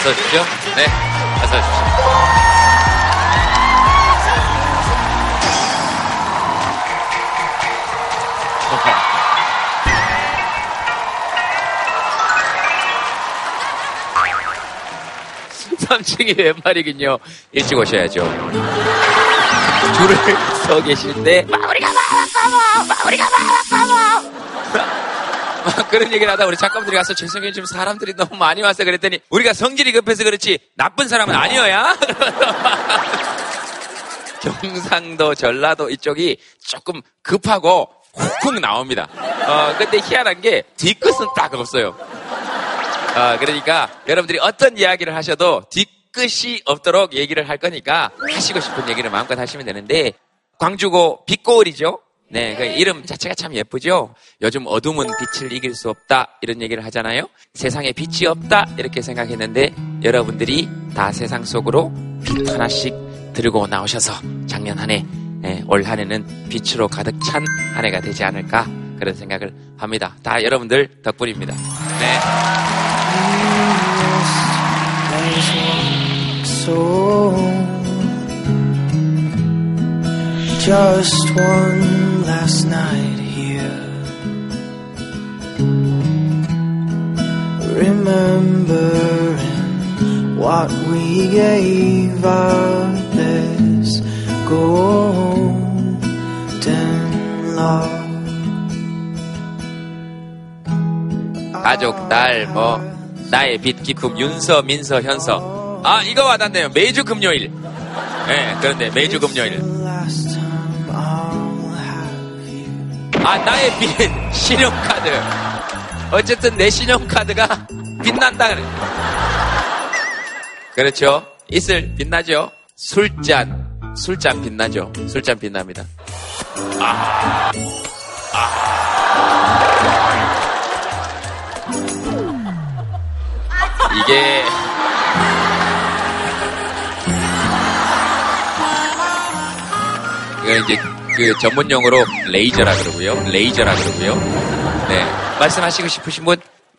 어서 오십시오. 네, 어서 오십시오. 삼층이 웬 말이긴요. 일찍 오셔야죠. 줄을 서 계시는데 마무리가 많았다모 마무리가 많았다모 막 그런 얘기를 하다 우리 작가분들이 가서 죄송해요 지금 사람들이 너무 많이 왔어 그랬더니 우리가 성질이 급해서 그렇지 나쁜 사람은 아니어야? 경상도 전라도 이쪽이 조금 급하고 훅훅 나옵니다. 어 근데 희한한 게 뒤끝은 딱 없어요. 어, 그러니까 여러분들이 어떤 이야기를 하셔도 뒤끝이 없도록 얘기를 할 거니까 하시고 싶은 얘기를 마음껏 하시면 되는데 광주고 빛고을이죠. 네, 그 이름 자체가 참 예쁘죠. 요즘 어둠은 빛을 이길 수 없다 이런 얘기를 하잖아요. 세상에 빛이 없다 이렇게 생각했는데 여러분들이 다 세상 속으로 빛 하나씩 들고 나오셔서 작년 한 해 네, 올 한 해는 빛으로 가득 찬 한 해가 되지 않을까 그런 생각을 합니다. 다 여러분들 덕분입니다. 네. Just one last night here. Remembering what we gave our best golden love. 가족, 딸, 뭐, 나의 빛, 기쁨, 윤서, 민서, 현서. 아, 이거 와닿네요. 매주 금요일. 네, 그런데 매주 금요일. 아, 나의 빛, 신용카드. 어쨌든 내 신용카드가 빛난다. 그래. 그렇죠. 있을 빛나죠. 술잔. 술잔 빛나죠. 술잔 빛납니다. 아. 아. 이게 이거 이제 그 전문 용어로 레이저라 그러고요. 레이저라 그러고요. 네. 말씀하시고 싶으신 분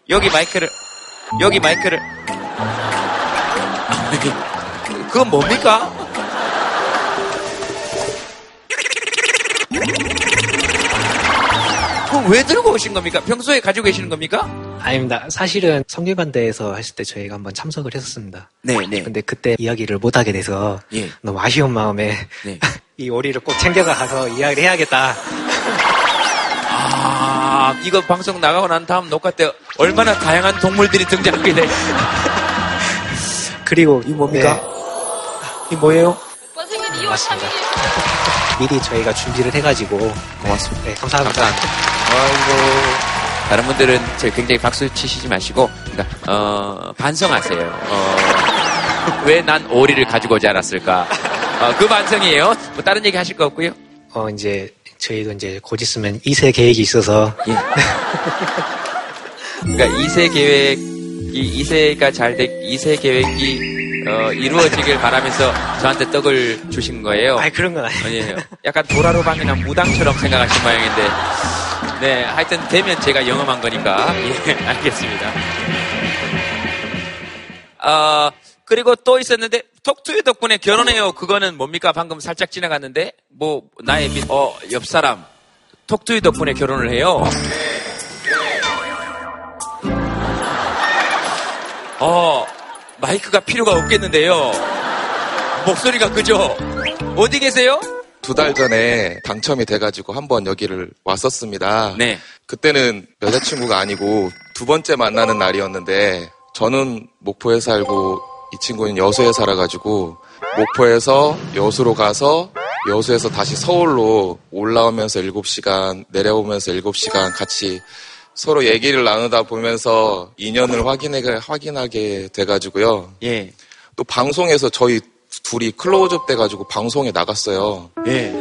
여기 마이크를 여기 마이크를 그건 뭡니까? 그거 왜 들고 오신 겁니까? 평소에 가지고 계시는 겁니까? 아닙니다. 사실은 성균관대에서 했을 때 저희가 한번 참석을 했었습니다. 네, 네. 근데 그때 이야기를 못하게 돼서 예. 너무 아쉬운 마음에 네. 이 오리를 꼭 챙겨가 가서 이야기를 해야겠다. 아, 이거 방송 나가고 난 다음 녹화 때 얼마나 다양한 동물들이 등장하게 돼. 그리고 이 뭡니까? 네, 이 뭐예요? 원생은 2월 맞습니다. 3일이 미리 저희가 준비를 해가지고 고맙습니다. 네, 감사합니다. 감사합니다. 아이고. 다른 분들은 저 굉장히 박수 치시지 마시고, 그러니까, 어, 반성하세요. 어, 왜 난 오리를 가지고 오지 않았을까? 어, 그 반성이에요. 뭐 다른 얘기 하실 거 없고요. 어 이제 저희도 이제 곧 있으면 2세 계획이 있어서 예. 그러니까 2세 계획이 2세가 잘 돼, 2세 계획이 어, 이루어지길 바라면서 저한테 떡을 주신 거예요. 아니 그런 건 아니에요. 아니에요. 약간 도라로방이나 무당처럼 생각하신 모양인데, 네, 하여튼 되면 제가 영험한 거니까, 예, 알겠습니다. 어, 그리고 또 있었는데, 톡투유 덕분에 결혼해요. 그거는 뭡니까? 방금 살짝 지나갔는데, 뭐, 나의 빛, 어, 옆 사람, 톡투유 덕분에 결혼을 해요. 어, 마이크가 필요가 없겠는데요. 목소리가 그죠? 어디 계세요? 두 달 전에 당첨이 돼가지고 한번 여기를 왔었습니다. 네. 그때는 여자친구가 아니고 두 번째 만나는 날이었는데 저는 목포에 살고 이 친구는 여수에 살아가지고 목포에서 여수로 가서 여수에서 다시 서울로 올라오면서 7시간 내려오면서 7시간 같이 서로 얘기를 나누다 보면서 인연을 확인해, 확인하게 돼가지고요. 예. 또 방송에서 저희 둘이 클로즈업 돼가지고 방송에 나갔어요. 예.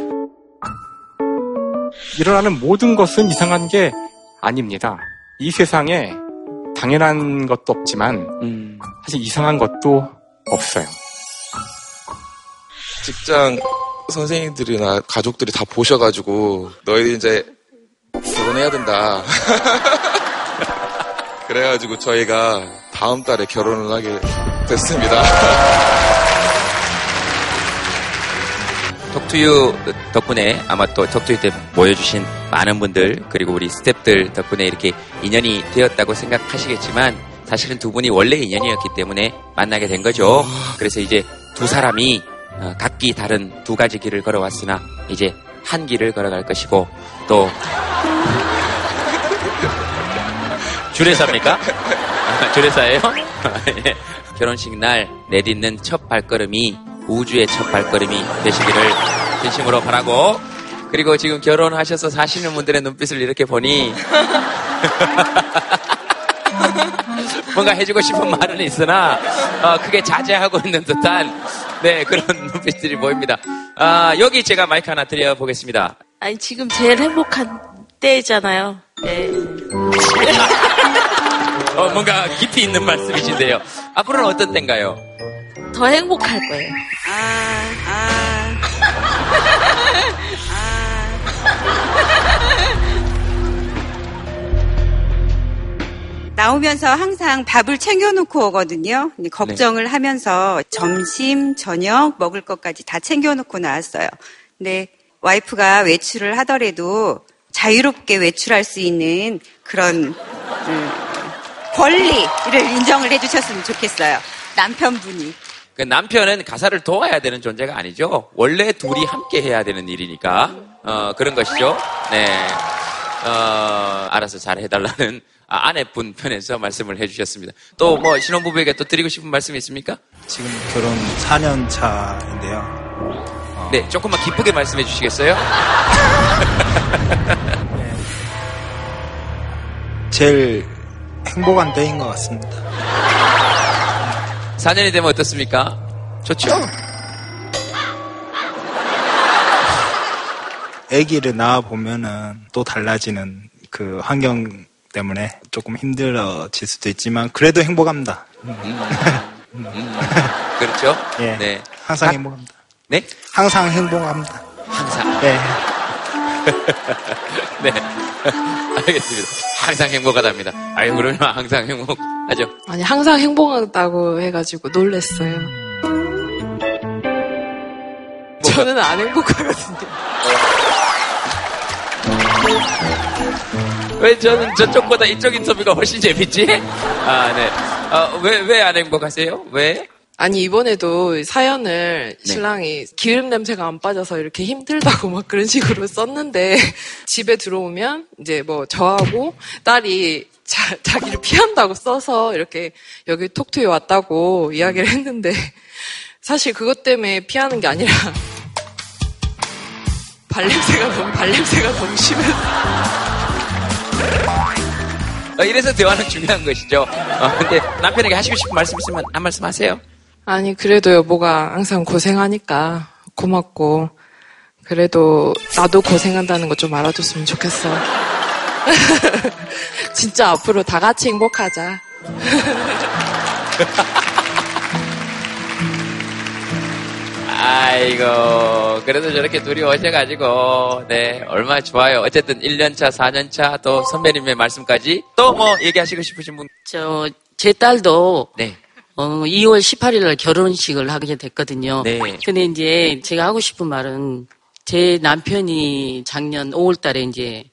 일어나는 모든 것은 이상한 게 아닙니다. 이 세상에 당연한 것도 없지만 음. 사실 이상한 것도 없어요. 직장 선생님들이나 가족들이 다 보셔가지고 너희들 이제 결혼해야 된다. 그래가지고 저희가 다음 달에 결혼을 하게 됐습니다. 톡투유 덕분에 아마 또 톡투유 때 모여주신 많은 분들 그리고 우리 스탭들 덕분에 이렇게 인연이 되었다고 생각하시겠지만 사실은 두 분이 원래 인연이었기 때문에 만나게 된 거죠. 그래서 이제 두 사람이 어, 각기 다른 두 가지 길을 걸어왔으나 이제 한 길을 걸어갈 것이고 또 주례사입니까? 아, 주례사예요? 예. 결혼식 날 내딛는 첫 발걸음이 우주의 첫 발걸음이 되시기를 진심으로 바라고 그리고 지금 결혼하셔서 사시는 분들의 눈빛을 이렇게 보니 뭔가 해주고 싶은 말은 있으나 어, 크게 자제하고 있는 듯한 네 그런 눈빛들이 보입니다. 아, 여기 제가 마이크 하나 드려 보겠습니다. 아니 지금 제일 행복한 때잖아요. 네. 어, 뭔가 깊이 있는 말씀이신데요. 앞으로는 어떤 때인가요? 더 행복할 거예요. 아, 아. 나오면서 항상 밥을 챙겨놓고 오거든요. 근데 걱정을 하면서 점심, 저녁 먹을 것까지 다 챙겨놓고 나왔어요. 근데 와이프가 외출을 하더라도 자유롭게 외출할 수 있는 그런 음, 권리를 인정을 해주셨으면 좋겠어요. 남편분이. 그 남편은 가사를 도와야 되는 존재가 아니죠. 원래 둘이 함께 해야 되는 일이니까 어, 그런 것이죠. 네, 어, 알아서 잘 해달라는 아, 아내분 편에서 말씀을 해주셨습니다. 또 뭐 신혼부부에게 또 드리고 싶은 말씀이 있습니까? 지금 결혼 4년 차인데요. 네, 조금만 기쁘게 말씀해 주시겠어요? 제일 행복한 때인 것 같습니다. 4년이 되면 어떻습니까? 좋죠? 아기를 낳아 보면은 또 달라지는 그 환경 때문에 조금 힘들어질 수도 있지만 그래도 행복합니다. 그렇죠? 예. 네. 항상 아, 행복합니다. 네? 항상 행복합니다. 항상. 네. 네. 알겠습니다. 항상 행복하답니다. 아유, 그러면 항상 행복하죠. 아니 항상 행복하다고 해가지고 놀랬어요. 저는 안 행복하거든요. 왜 저는 저쪽보다 이쪽 인터뷰가 훨씬 재밌지? 아, 네. 아, 왜, 왜 안 행복하세요? 왜? 아니 이번에도 사연을 네. 신랑이 기름 냄새가 안 빠져서 이렇게 힘들다고 막 그런 식으로 썼는데 집에 들어오면 이제 뭐 저하고 딸이 자, 자기를 피한다고 써서 이렇게 여기 톡투에 왔다고 이야기를 했는데 사실 그것 때문에 피하는 게 아니라 발냄새가 너무 발냄새가 너무 심해서 어, 이래서 대화는 중요한 것이죠. 어, 근데 남편에게 하시고 싶은 말씀 있으면 한 말씀 하세요. 아니, 그래도 여보가 항상 고생하니까 고맙고, 그래도 나도 고생한다는 거좀 알아줬으면 좋겠어. 진짜 앞으로 다 같이 행복하자. 아이고, 그래도 저렇게 둘이 오셔가지고, 네, 얼마나 좋아요. 어쨌든 1년차, 4년차, 또 선배님의 말씀까지, 또 뭐 얘기하시고 싶으신 분, 저, 제 딸도 네. 어, 2월 18일 날 결혼식을 하게 됐거든요. 네. 근데 이제 제가 하고 싶은 말은 제 남편이 작년 5월 달에 이제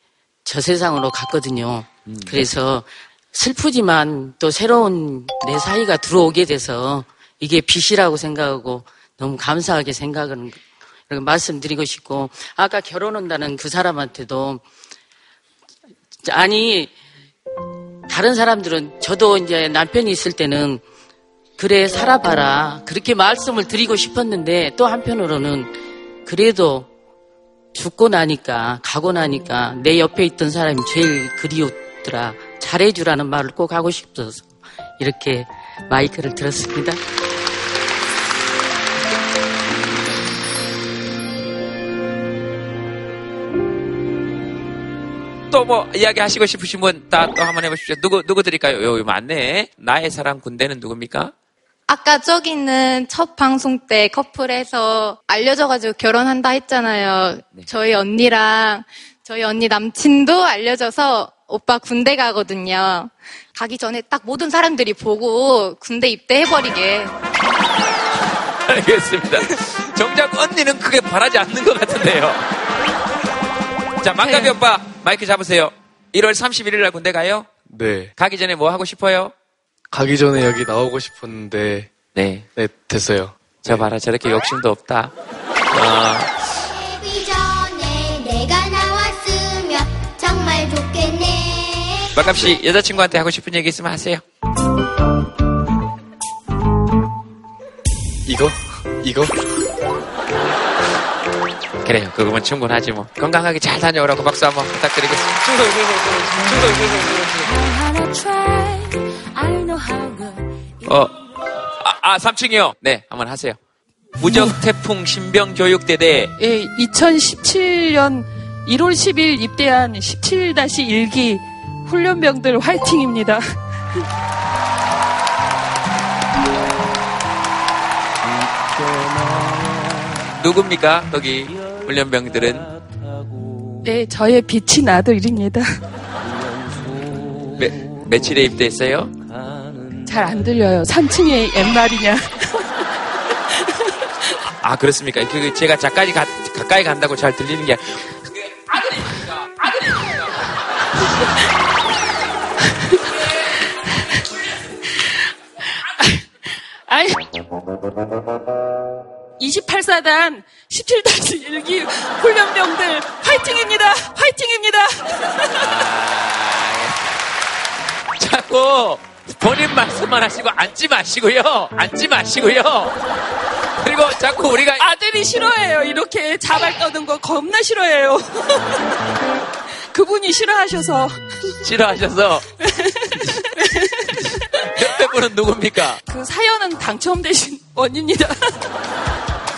저 세상으로 갔거든요. 그래서 슬프지만 또 새로운 내 사이가 들어오게 돼서 이게 빚이라고 생각하고 너무 감사하게 이렇게 말씀드리고 싶고 아까 결혼한다는 그 사람한테도 아니 다른 사람들은 저도 이제 남편이 있을 때는 그래 살아봐라 그렇게 말씀을 드리고 싶었는데 또 한편으로는 그래도 죽고 나니까 가고 나니까 내 옆에 있던 사람이 제일 그리웠더라 잘해주라는 말을 꼭 하고 싶어서 이렇게 마이크를 들었습니다. 또 뭐 이야기 하시고 싶으신 분 다 또 한번 해보십시오. 누구, 누구 드릴까요? 요, 요 맞네. 나의 사랑 군대는 누굽니까? 아까 저기 있는 첫 방송 때 커플에서 알려져가지고 결혼한다 했잖아요. 저희 언니랑 저희 언니 남친도 알려져서 오빠 군대 가거든요. 가기 전에 딱 모든 사람들이 보고 군대 입대해버리게. 알겠습니다. 정작 언니는 크게 바라지 않는 것 같은데요. 자, 망가비 네. 오빠, 마이크 잡으세요. 1월 31일 날 군대 가요? 네. 가기 전에 뭐 하고 싶어요? 가기 전에 여기 나오고 싶었는데, 네. 네, 됐어요. 저 봐라, 저렇게 욕심도 없다. 어, 텔레비전에 내가 나왔으면 정말 좋겠네. 마감 씨, 여자친구한테 하고 싶은 얘기 있으면 하세요. 이거? 이거? 그래요. 그거면 충분하지 뭐. 건강하게 잘 다녀오라고 박수 한번 부탁드리겠습니다. 어, 아, 아 3층이요. 네, 한번 하세요. 무적 태풍 신병 교육대대 예, 2017년 1월 10일 입대한 17-1기 훈련병들 화이팅입니다. 누굽니까? 거기 훈련병들은 네, 저의 비친 아들입니다. 매, 며칠에 입대했어요? 잘 안 들려요. 3층에 옛말이냐. 아 그렇습니까? 그 제가 작가이 가, 가까이 간다고 잘 들리는 게 아이, 28사단 17-1기 훈련병들 화이팅입니다! 화이팅입니다! 자꾸 본인 말씀만 하시고 앉지 마시고요. 앉지 마시고요. 그리고 자꾸 우리가 아들이 싫어해요. 이렇게 자발 떠는 거 겁나 싫어해요. 그분이 싫어하셔서 싫어하셔서 옆에 분은 누굽니까? 그 사연은 당첨되신 원입니다.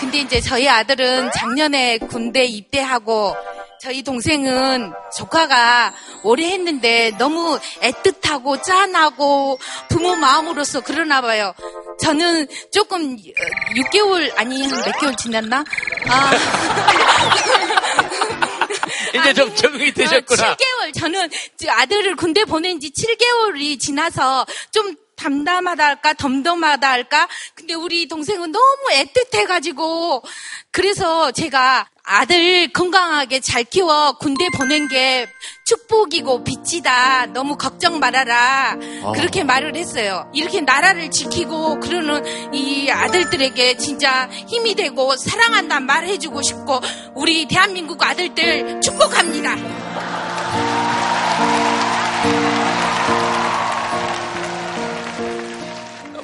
근데 이제 저희 아들은 작년에 군대 입대하고 저희 동생은 조카가 오래 했는데 너무 애틋하고 짠하고 부모 마음으로서 그러나 봐요. 저는 조금 6개월 아니 한몇 개월 지났나? 아. 이제 좀 적응이 되셨구나. 7개월 저는 저 아들을 군대 보낸 지 7개월이 지나서 좀 담담하다 할까? 덤덤하다 할까? 근데 우리 동생은 너무 애틋해가지고 그래서 제가 아들 건강하게 잘 키워 군대 보낸 게 축복이고 빚이다. 너무 걱정 말아라. 어. 그렇게 말을 했어요. 이렇게 나라를 지키고 그러는 이 아들들에게 진짜 힘이 되고 사랑한다 말해주고 싶고 우리 대한민국 아들들 축복합니다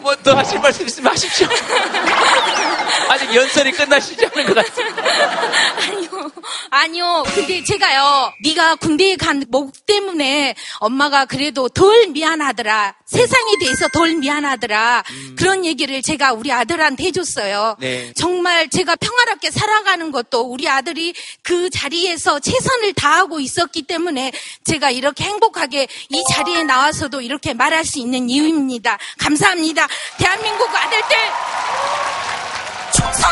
뭐더 하실 말씀 있으면 하십시오. 아직 연설이 끝나시지 않은 것 같습니다. 아니요, 아니요. 근데 제가요, 네가 군대에 간 목 때문에 엄마가 그래도 덜 미안하더라. 세상에 대해서 덜 미안하더라. 그런 얘기를 제가 우리 아들한테 해줬어요. 네. 정말 제가 평화롭게 살아가는 것도 우리 아들이 그 자리에서 최선을 다하고 있었기 때문에 제가 이렇게 행복하게 이 자리에 나와서도 이렇게 말할 수 있는 이유입니다. 감사합니다. 대한민국 아들들 충성!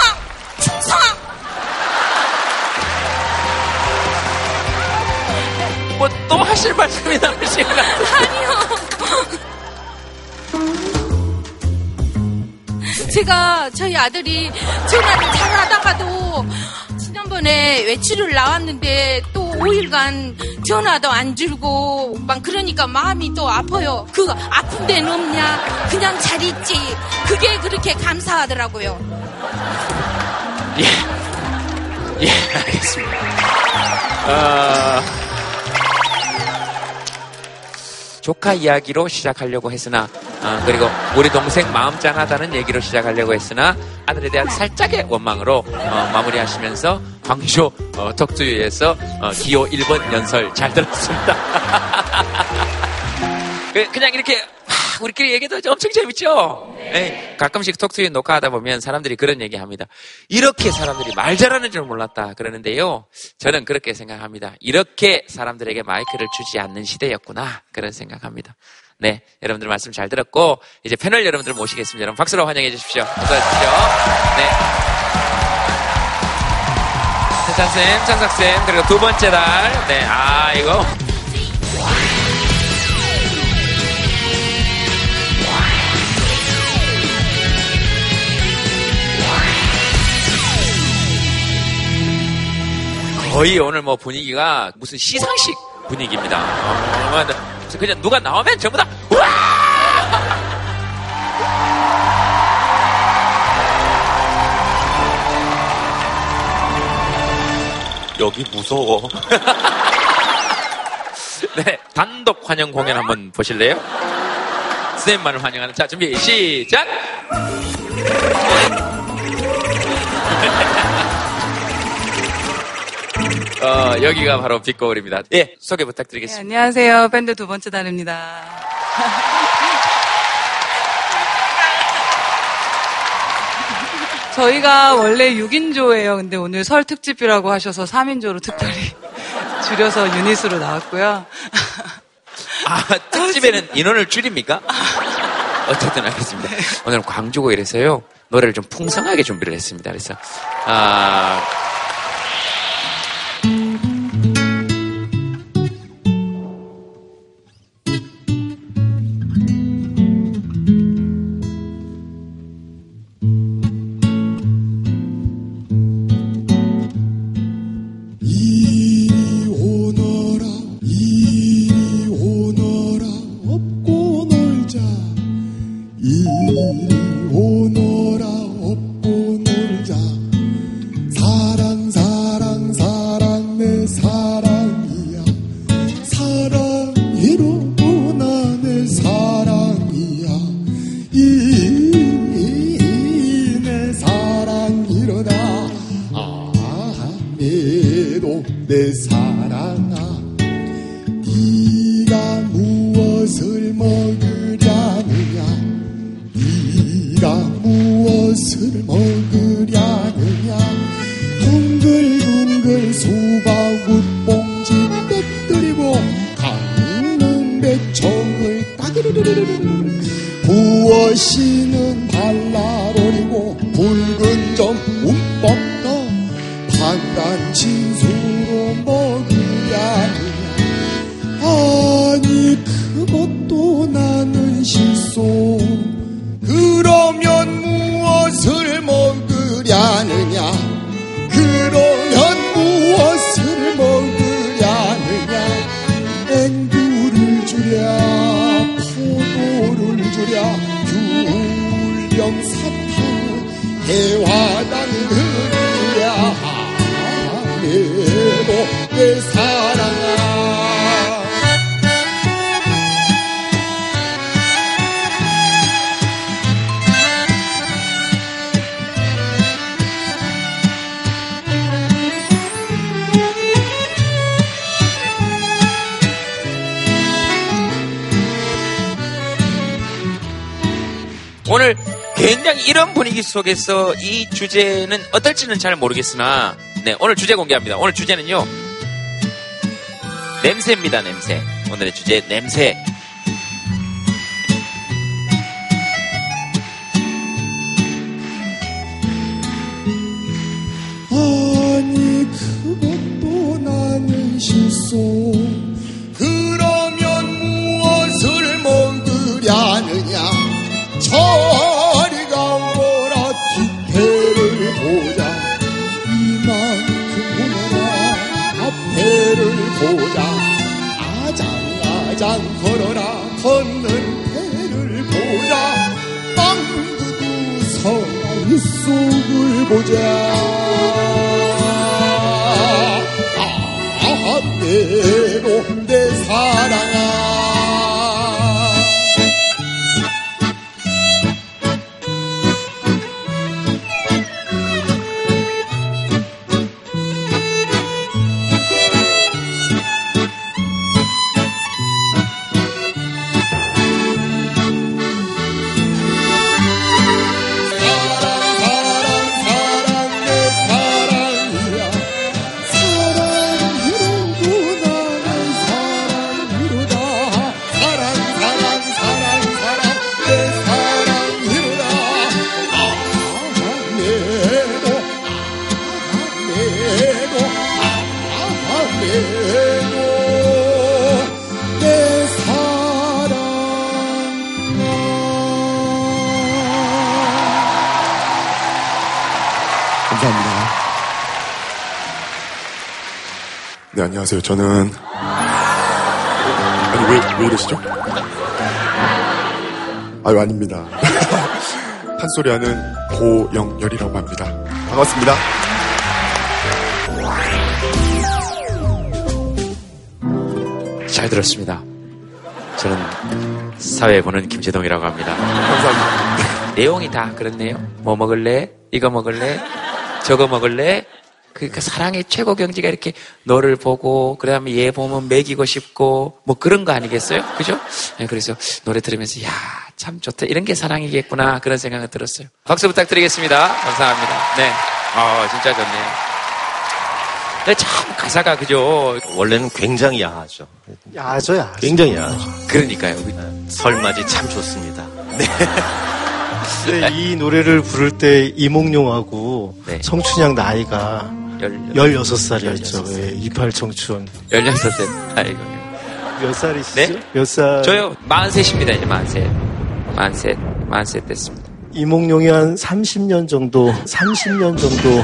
충성! 뭐 또 하실 말씀이 남으신 것 같아요. 제가 저희 아들이 전화를 잘 하다가도 지난번에 외출을 나왔는데 또 5일간 전화도 안 줄고 막 그러니까 마음이 또 아파요. 그 아픈 데는 없냐? 그냥 잘 있지. 그게 그렇게 감사하더라고요. 예, 알겠습니다. 어, 조카 이야기로 시작하려고 했으나, 어, 그리고 우리 동생 마음 짠하다는 얘기로 시작하려고 했으나, 아들에 대한 살짝의 원망으로 어, 마무리하시면서 광주 어, 덕두유에서 어, 기호 1번 연설 잘 들었습니다. 그- 그냥 이렇게 하, 우리끼리 얘기도 엄청 재밌죠? 네, 가끔씩 톡투유 녹화하다 보면 사람들이 그런 얘기 합니다. 이렇게 사람들이 말 잘하는 줄 몰랐다 그러는데요. 저는 그렇게 생각합니다. 이렇게 사람들에게 마이크를 주지 않는 시대였구나. 그런 생각합니다. 네, 여러분들 말씀 잘 들었고, 이제 패널 여러분들 모시겠습니다. 여러분 박수로 환영해 주십시오. 어서 오십시오. 네. 세찬쌤, 창석쌤, 그리고 두 번째 달, 네, 아, 이거. 거의 오늘 뭐 분위기가 무슨 시상식 분위기입니다. 어, 뭐, 그래서 그냥 누가 나오면 전부 다 우와! 여기 무서워. 네, 단독 환영 공연 한번 보실래요? 선생님만을 환영하는 자 준비 시작. 어, 여기가 바로 빛거울입니다. 예, 소개 네, 부탁드리겠습니다. 안녕하세요. 밴드 두 번째 달입니다. 저희가 원래 6인조예요. 근데 오늘 설 특집이라고 하셔서 3인조로 특별히 줄여서 유닛으로 나왔고요. 아, 특집에는 인원을 줄입니까? 어쨌든 알겠습니다. 오늘 광주고 이래서요. 노래를 좀 풍성하게 준비를 했습니다. 그래서 아 사탕 해화당 그리야 내도 내사 굉장히 이런 분위기 속에서 이 주제는 어떨지는 잘 모르겠으나 네 오늘 주제 공개합니다. 오늘 주제는요 냄새입니다. 냄새. 오늘의 주제 냄새. 안녕하세요. 저는. 아니, 왜, 왜 이러시죠? 아유, 아닙니다. 판소리 하는 고영열이라고 합니다. 반갑습니다. 잘 들었습니다. 저는 사회 보는 김재동이라고 합니다. 감사합니다. 내용이 다 그렇네요. 뭐 먹을래? 이거 먹을래? 저거 먹을래? 그러니까 사랑의 최고 경지가 이렇게 너를 보고 그다음에 얘 보면 먹이고 싶고 뭐 그런 거 아니겠어요? 그죠? 네, 그래서 노래 들으면서 야 참 좋다 이런 게 사랑이겠구나 그런 생각이 들었어요. 박수 부탁드리겠습니다. 감사합니다. 네, 아 진짜 좋네요. 네, 참 가사가 그죠? 원래는 굉장히 야하죠. 야하죠, 야하죠. 굉장히 야하죠. 그러니까요. 설맞이 참 좋습니다. 네, 이 노래를 부를 때 이몽룡하고 청춘양 나이가 16살이었죠. 예, 28 청춘. 16살. 아이고. 몇 살이시죠? 네? 몇 살? 저요, 43입니다, 이제 43. 43, 43 됐습니다. 이몽룡이 한 30년 정도, 30년 정도.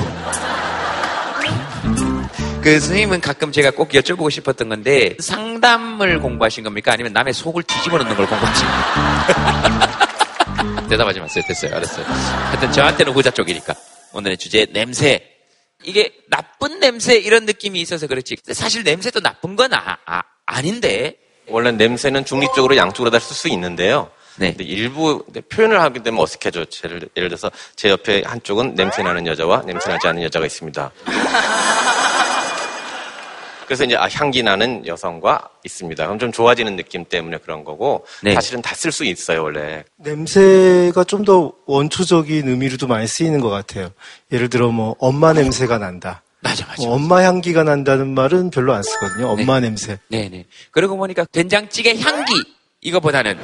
그 선생님은 가끔 제가 꼭 여쭤보고 싶었던 건데, 상담을 공부하신 겁니까? 아니면 남의 속을 뒤집어 놓는 걸 공부하신 겁니까? 대답하지 마세요. 됐어요. 알았어요. 하여튼 저한테는 후자 쪽이니까. 오늘의 주제, 냄새. 이게 나쁜 냄새 이런 느낌이 있어서 그렇지. 사실 냄새도 나쁜 건 아, 아, 아 닌데. 원래 냄새는 중립적으로 양쪽으로 다 쓸 수 있는데요. 네. 근데 일부 표현을 하게 되면 어색해져. 예를, 예를 들어서 제 옆에 한쪽은 냄새 나는 여자와 냄새 나지 않는 여자가 있습니다. 그래서 이제 아, 향기 나는 여성과 있습니다. 그럼 좀 좋아지는 느낌 때문에 그런 거고 네. 사실은 다 쓸 수 있어요 원래. 냄새가 좀 더 원초적인 의미로도 많이 쓰이는 것 같아요. 예를 들어 뭐 엄마 냄새가 난다. 맞아, 맞아. 뭐 엄마 향기가 난다는 말은 별로 안 쓰거든요. 엄마 냄새. 네네. 그러고 보니까 된장찌개 향기 이거보다는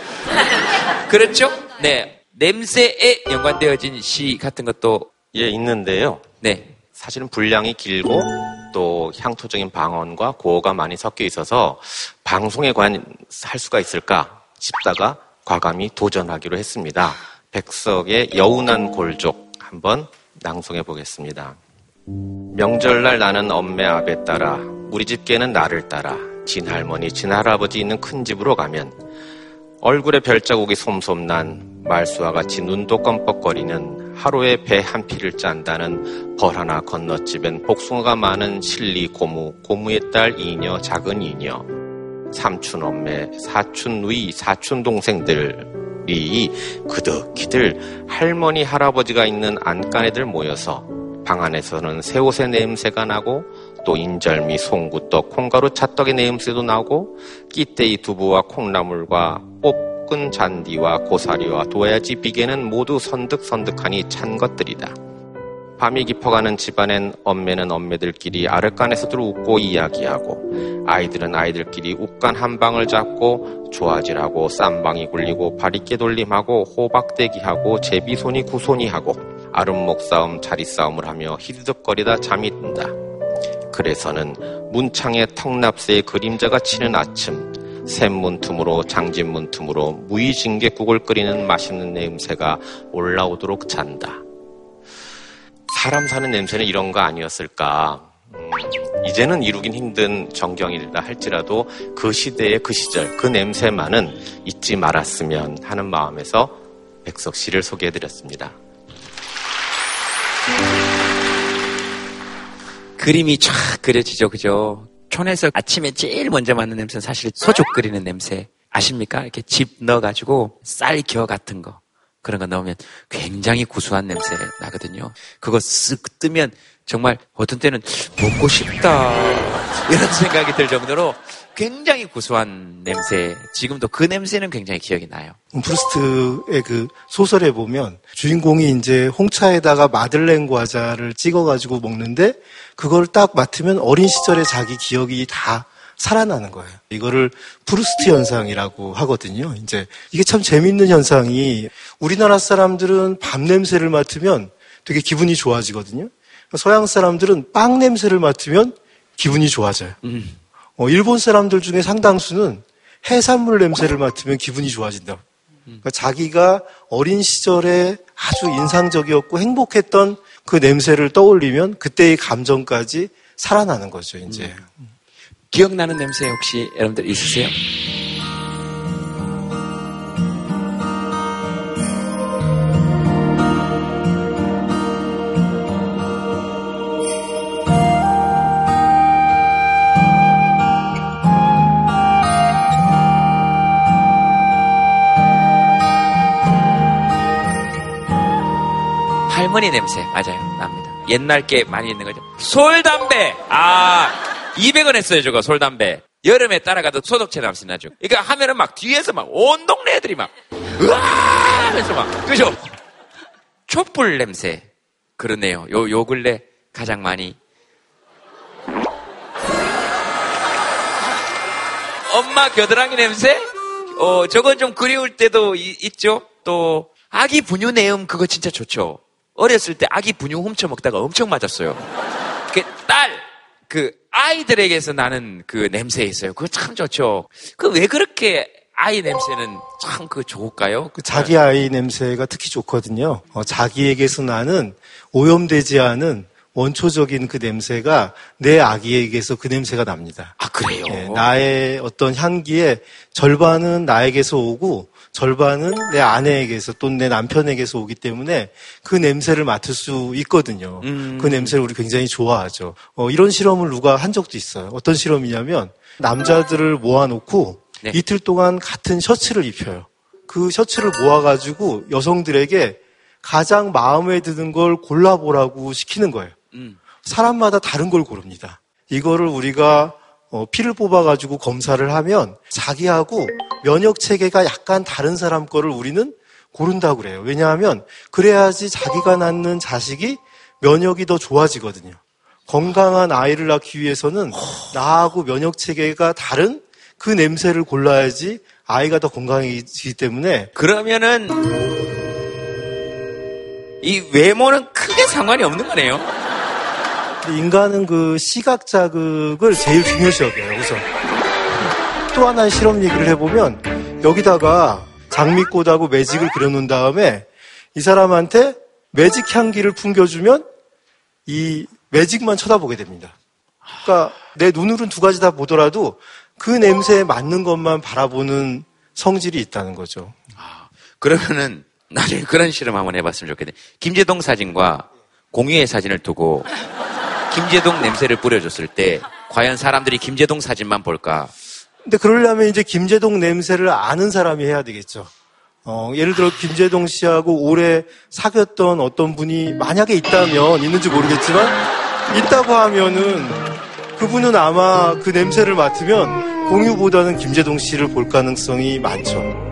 그렇죠? 네. 냄새에 연관되어진 시 같은 것도 예 있는데요. 네. 사실은 분량이 길고 또 향토적인 방언과 고어가 많이 섞여 있어서 방송에 관한 할 수가 있을까 싶다가 과감히 도전하기로 했습니다. 백석의 여운한 골족 한번 낭송해 보겠습니다. 명절날 나는 엄매 아베 따라 우리 집 개는 나를 따라 진 할머니 진 할아버지 있는 큰 집으로 가면 얼굴에 별자국이 솜솜난 말수와 같이 눈도 껌뻑거리는 하루에 배 한 피를 짠다는 벌 하나 건너집엔 복숭아가 많은 실리 고무 고무의 딸 이녀 작은 이녀 삼촌 엄매 사촌 누이 사촌 동생들이 그득히들 할머니 할아버지가 있는 안간애들 모여서 방 안에서는 새 옷의 냄새가 나고 또 인절미, 송구떡, 콩가루 찰떡의 냄새도 나고 끼떼이 두부와 콩나물과 볶은 잔디와 고사리와 도야지 비계는 모두 선득선득하니 찬 것들이다. 밤이 깊어가는 집안엔 엄매는 엄매들끼리 아랫간에서들 웃고 이야기하고 아이들은 아이들끼리 웃간 한 방을 잡고 조아질하고 쌈방이 굴리고 바리깨 돌림하고 호박대기하고 제비손이 구손이하고 아름목 싸움 자리 싸움을 하며 히드덕거리다 잠이 든다. 그래서는 문창에 턱납새의 그림자가 치는 아침 샘문 틈으로 장진문 틈으로 무의징계국을 끓이는 맛있는 냄새가 올라오도록 잔다. 사람 사는 냄새는 이런 거 아니었을까? 음, 이제는 이루긴 힘든 정경이라 할지라도 그 시대의 그 시절 그 냄새만은 잊지 말았으면 하는 마음에서 백석 씨를 소개해드렸습니다. 그림이 쫙 그려지죠, 그죠? 촌에서 아침에 제일 먼저 맡는 냄새는 사실 소죽 끓이는 냄새. 아십니까? 이렇게 집 넣어가지고 쌀 겨 같은 거. 그런 거 넣으면 굉장히 구수한 냄새 나거든요. 그거 쓱 뜨면 정말 어떤 때는 먹고 싶다. 이런 생각이 들 정도로 굉장히 구수한 냄새. 지금도 그 냄새는 굉장히 기억이 나요. 프루스트의 그 소설에 보면 주인공이 이제 홍차에다가 마들렌 과자를 찍어가지고 먹는데 그걸 딱 맡으면 어린 시절의 자기 기억이 다 살아나는 거예요. 이거를 프루스트 현상이라고 하거든요. 이제 이게 참 재밌는 현상이 우리나라 사람들은 밥 냄새를 맡으면 되게 기분이 좋아지거든요. 서양 사람들은 빵 냄새를 맡으면 기분이 좋아져요. 어, 일본 사람들 중에 상당수는 해산물 냄새를 맡으면 기분이 좋아진다. 그러니까 자기가 어린 시절에 아주 인상적이었고 행복했던 그 냄새를 떠올리면 그때의 감정까지 살아나는 거죠, 이제. 기억나는 냄새 혹시 여러분들 있으세요? 할머니 냄새. 맞아요. 납니다. 옛날 게 많이 있는 거죠. 솔담배! 아 200원 했어요 저거 솔담배. 여름에 따라가도 소독제 냄새 나죠. 그러니까 하면은 막 뒤에서 막 온 동네 애들이 막 으아! 하면서 막 그죠? 촛불 냄새. 그러네요. 요, 요 근래 가장 많이. 엄마 겨드랑이 냄새? 어, 저건 좀 그리울 때도 이- 있죠. 또 아기 분유 내음 그거 진짜 좋죠. 어렸을 때 아기 분유 훔쳐 먹다가 엄청 맞았어요. 그 딸, 그 아이들에게서 나는 그 냄새 있어요. 그거 참 좋죠. 그 왜 그렇게 아이 냄새는 참 그 좋을까요? 그 자기 아이 냄새가 특히 좋거든요. 어, 자기에게서 나는 오염되지 않은 원초적인 그 냄새가 내 아기에게서 그 냄새가 납니다. 아 그래요? 나의 어떤 향기의 절반은 나에게서 오고 절반은 내 아내에게서 또는 내 남편에게서 오기 때문에 그 냄새를 맡을 수 있거든요. 음. 그 냄새를 우리 굉장히 좋아하죠. 어, 이런 실험을 누가 한 적도 있어요. 어떤 실험이냐면 남자들을 모아놓고 네. 이틀 동안 같은 셔츠를 입혀요. 그 셔츠를 모아가지고 여성들에게 가장 마음에 드는 걸 골라보라고 시키는 거예요. 음. 사람마다 다른 걸 고릅니다. 이거를 우리가 어, 피를 뽑아가지고 검사를 하면 자기하고 면역 체계가 약간 다른 사람 거를 우리는 고른다고 그래요. 왜냐하면 그래야지 자기가 낳는 자식이 면역이 더 좋아지거든요. 건강한 아이를 낳기 위해서는 나하고 면역 체계가 다른 그 냄새를 골라야지 아이가 더 건강해지기 때문에 그러면은 이 외모는 크게 상관이 없는 거네요. 인간은 그 시각 자극을 제일 중요시 여겨요. 우선 또 하나의 실험 얘기를 해보면 여기다가 장미꽃하고 매직을 그려놓은 다음에 이 사람한테 매직 향기를 풍겨주면 이 매직만 쳐다보게 됩니다. 그러니까 내 눈으로는 두 가지 다 보더라도 그 냄새에 맞는 것만 바라보는 성질이 있다는 거죠. 그러면은 나중에 그런 실험 한번 해봤으면 좋겠네. 김재동 사진과 공유의 사진을 두고 김재동 냄새를 뿌려줬을 때 과연 사람들이 김재동 사진만 볼까? 근데 그러려면 이제 김재동 냄새를 아는 사람이 해야 되겠죠. 어, 예를 들어 김재동 씨하고 오래 사귀었던 어떤 분이 만약에 있다면 있는지 모르겠지만 있다고 하면은 그분은 아마 그 냄새를 맡으면 공유보다는 김재동 씨를 볼 가능성이 많죠.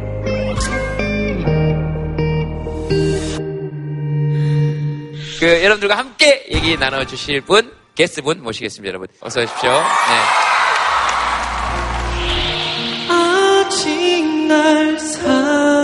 그 여러분들과 함께 얘기 나눠주실 분, 게스트분 모시겠습니다, 여러분. 어서 오십시오. 네. 아직 날 사랑하잖아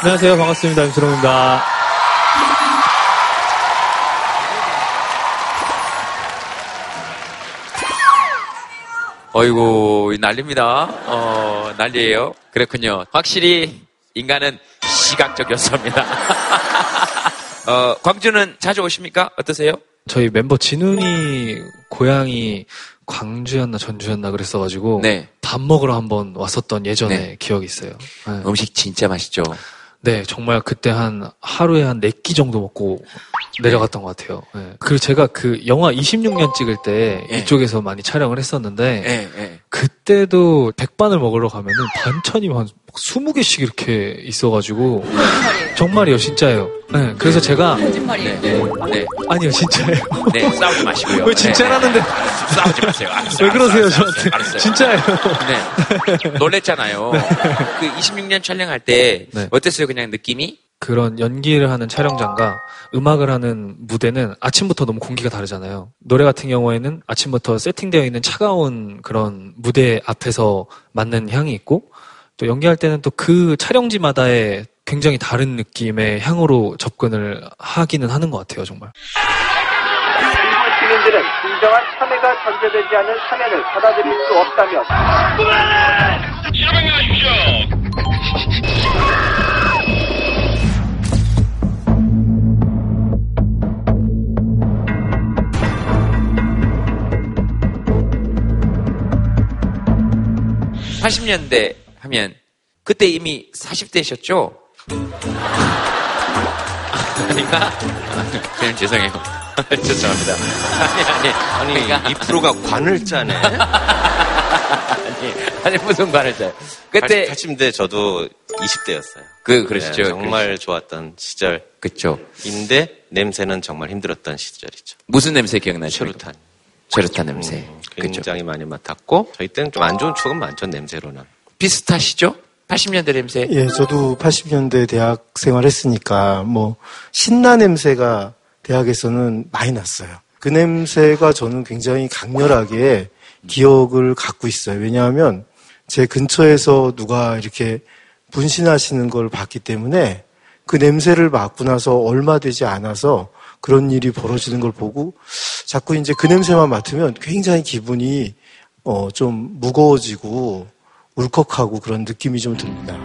안녕하세요. 반갑습니다. 임수롱입니다. 어이구, 난립니다. 어, 난리예요. 그렇군요. 확실히 인간은 시각적 요소입니다. 어, 광주는 자주 오십니까? 어떠세요? 저희 멤버 진웅이 고향이 광주였나 전주였나 그랬어가지고 네. 밥 먹으러 한번 왔었던 예전에 네. 기억이 있어요. 네. 음식 진짜 맛있죠. 네, 정말 그때 한 하루에 한 네 끼 정도 먹고 내려갔던 것 같아요. 네. 그리고 제가 그 영화 26년 찍을 때 예. 이쪽에서 많이 촬영을 했었는데 예, 예. 그때도 백반을 먹으러 가면은 반찬이 한 20개씩 이렇게 있어가지고 정말이요 진짜예요. 네, 그래서 제가 네, 네. 아니요 진짜예요. 네, 싸우지 마시고요. 왜 진짜라는데? 네, 네. 싸우지 마세요. 알았어요, 왜 그러세요 알았어요, 저한테? 알았어요. 진짜예요. 네. 놀랬잖아요. 그 26년 촬영할 때 네. 어땠어요? 그냥 느낌이? 그런 연기를 하는 촬영장과 음악을 하는 무대는 아침부터 너무 공기가 다르잖아요. 노래 같은 경우에는 아침부터 세팅되어 있는 차가운 그런 무대 앞에서 맡는 향이 있고 또 연기할 때는 또 그 촬영지마다의 굉장히 다른 느낌의 향으로 접근을 하기는 하는 것 같아요, 정말. 시민들은 진정한 참여가 전제되지 않은 참여를 받아들일 수 없다며 팔십 년대 하면 그때 이미 40대셨죠? 아닌가? 그냥 죄송해요. 죄송합니다. 아니, 아니. 아니, 이 프로가 관을 짜네. 아니, 아니, 무슨 관을 짜요? 그때. 80 대 저도 20대였어요. 그, 그러시죠. 정말 좋았던 시절. 그쵸. 인데, 냄새는 정말 힘들었던 시절이죠. 무슨 냄새 기억나죠? 체루탄. 체루탄 냄새. 굉장히 많이 맡았고, 저희 때는 좀 안 좋은 추억은 많죠, 냄새로는. 비슷하시죠? 80년대 냄새? 예, 저도 80년대 대학 생활했으니까 뭐 신나 냄새가 대학에서는 많이 났어요. 그 냄새가 저는 굉장히 강렬하게 기억을 갖고 있어요. 왜냐하면 제 근처에서 누가 이렇게 분신하시는 걸 봤기 때문에 그 냄새를 맡고 나서 얼마 되지 않아서 그런 일이 벌어지는 걸 보고 자꾸 이제 그 냄새만 맡으면 굉장히 기분이 어, 좀 무거워지고 울컥하고 그런 느낌이 좀 듭니다.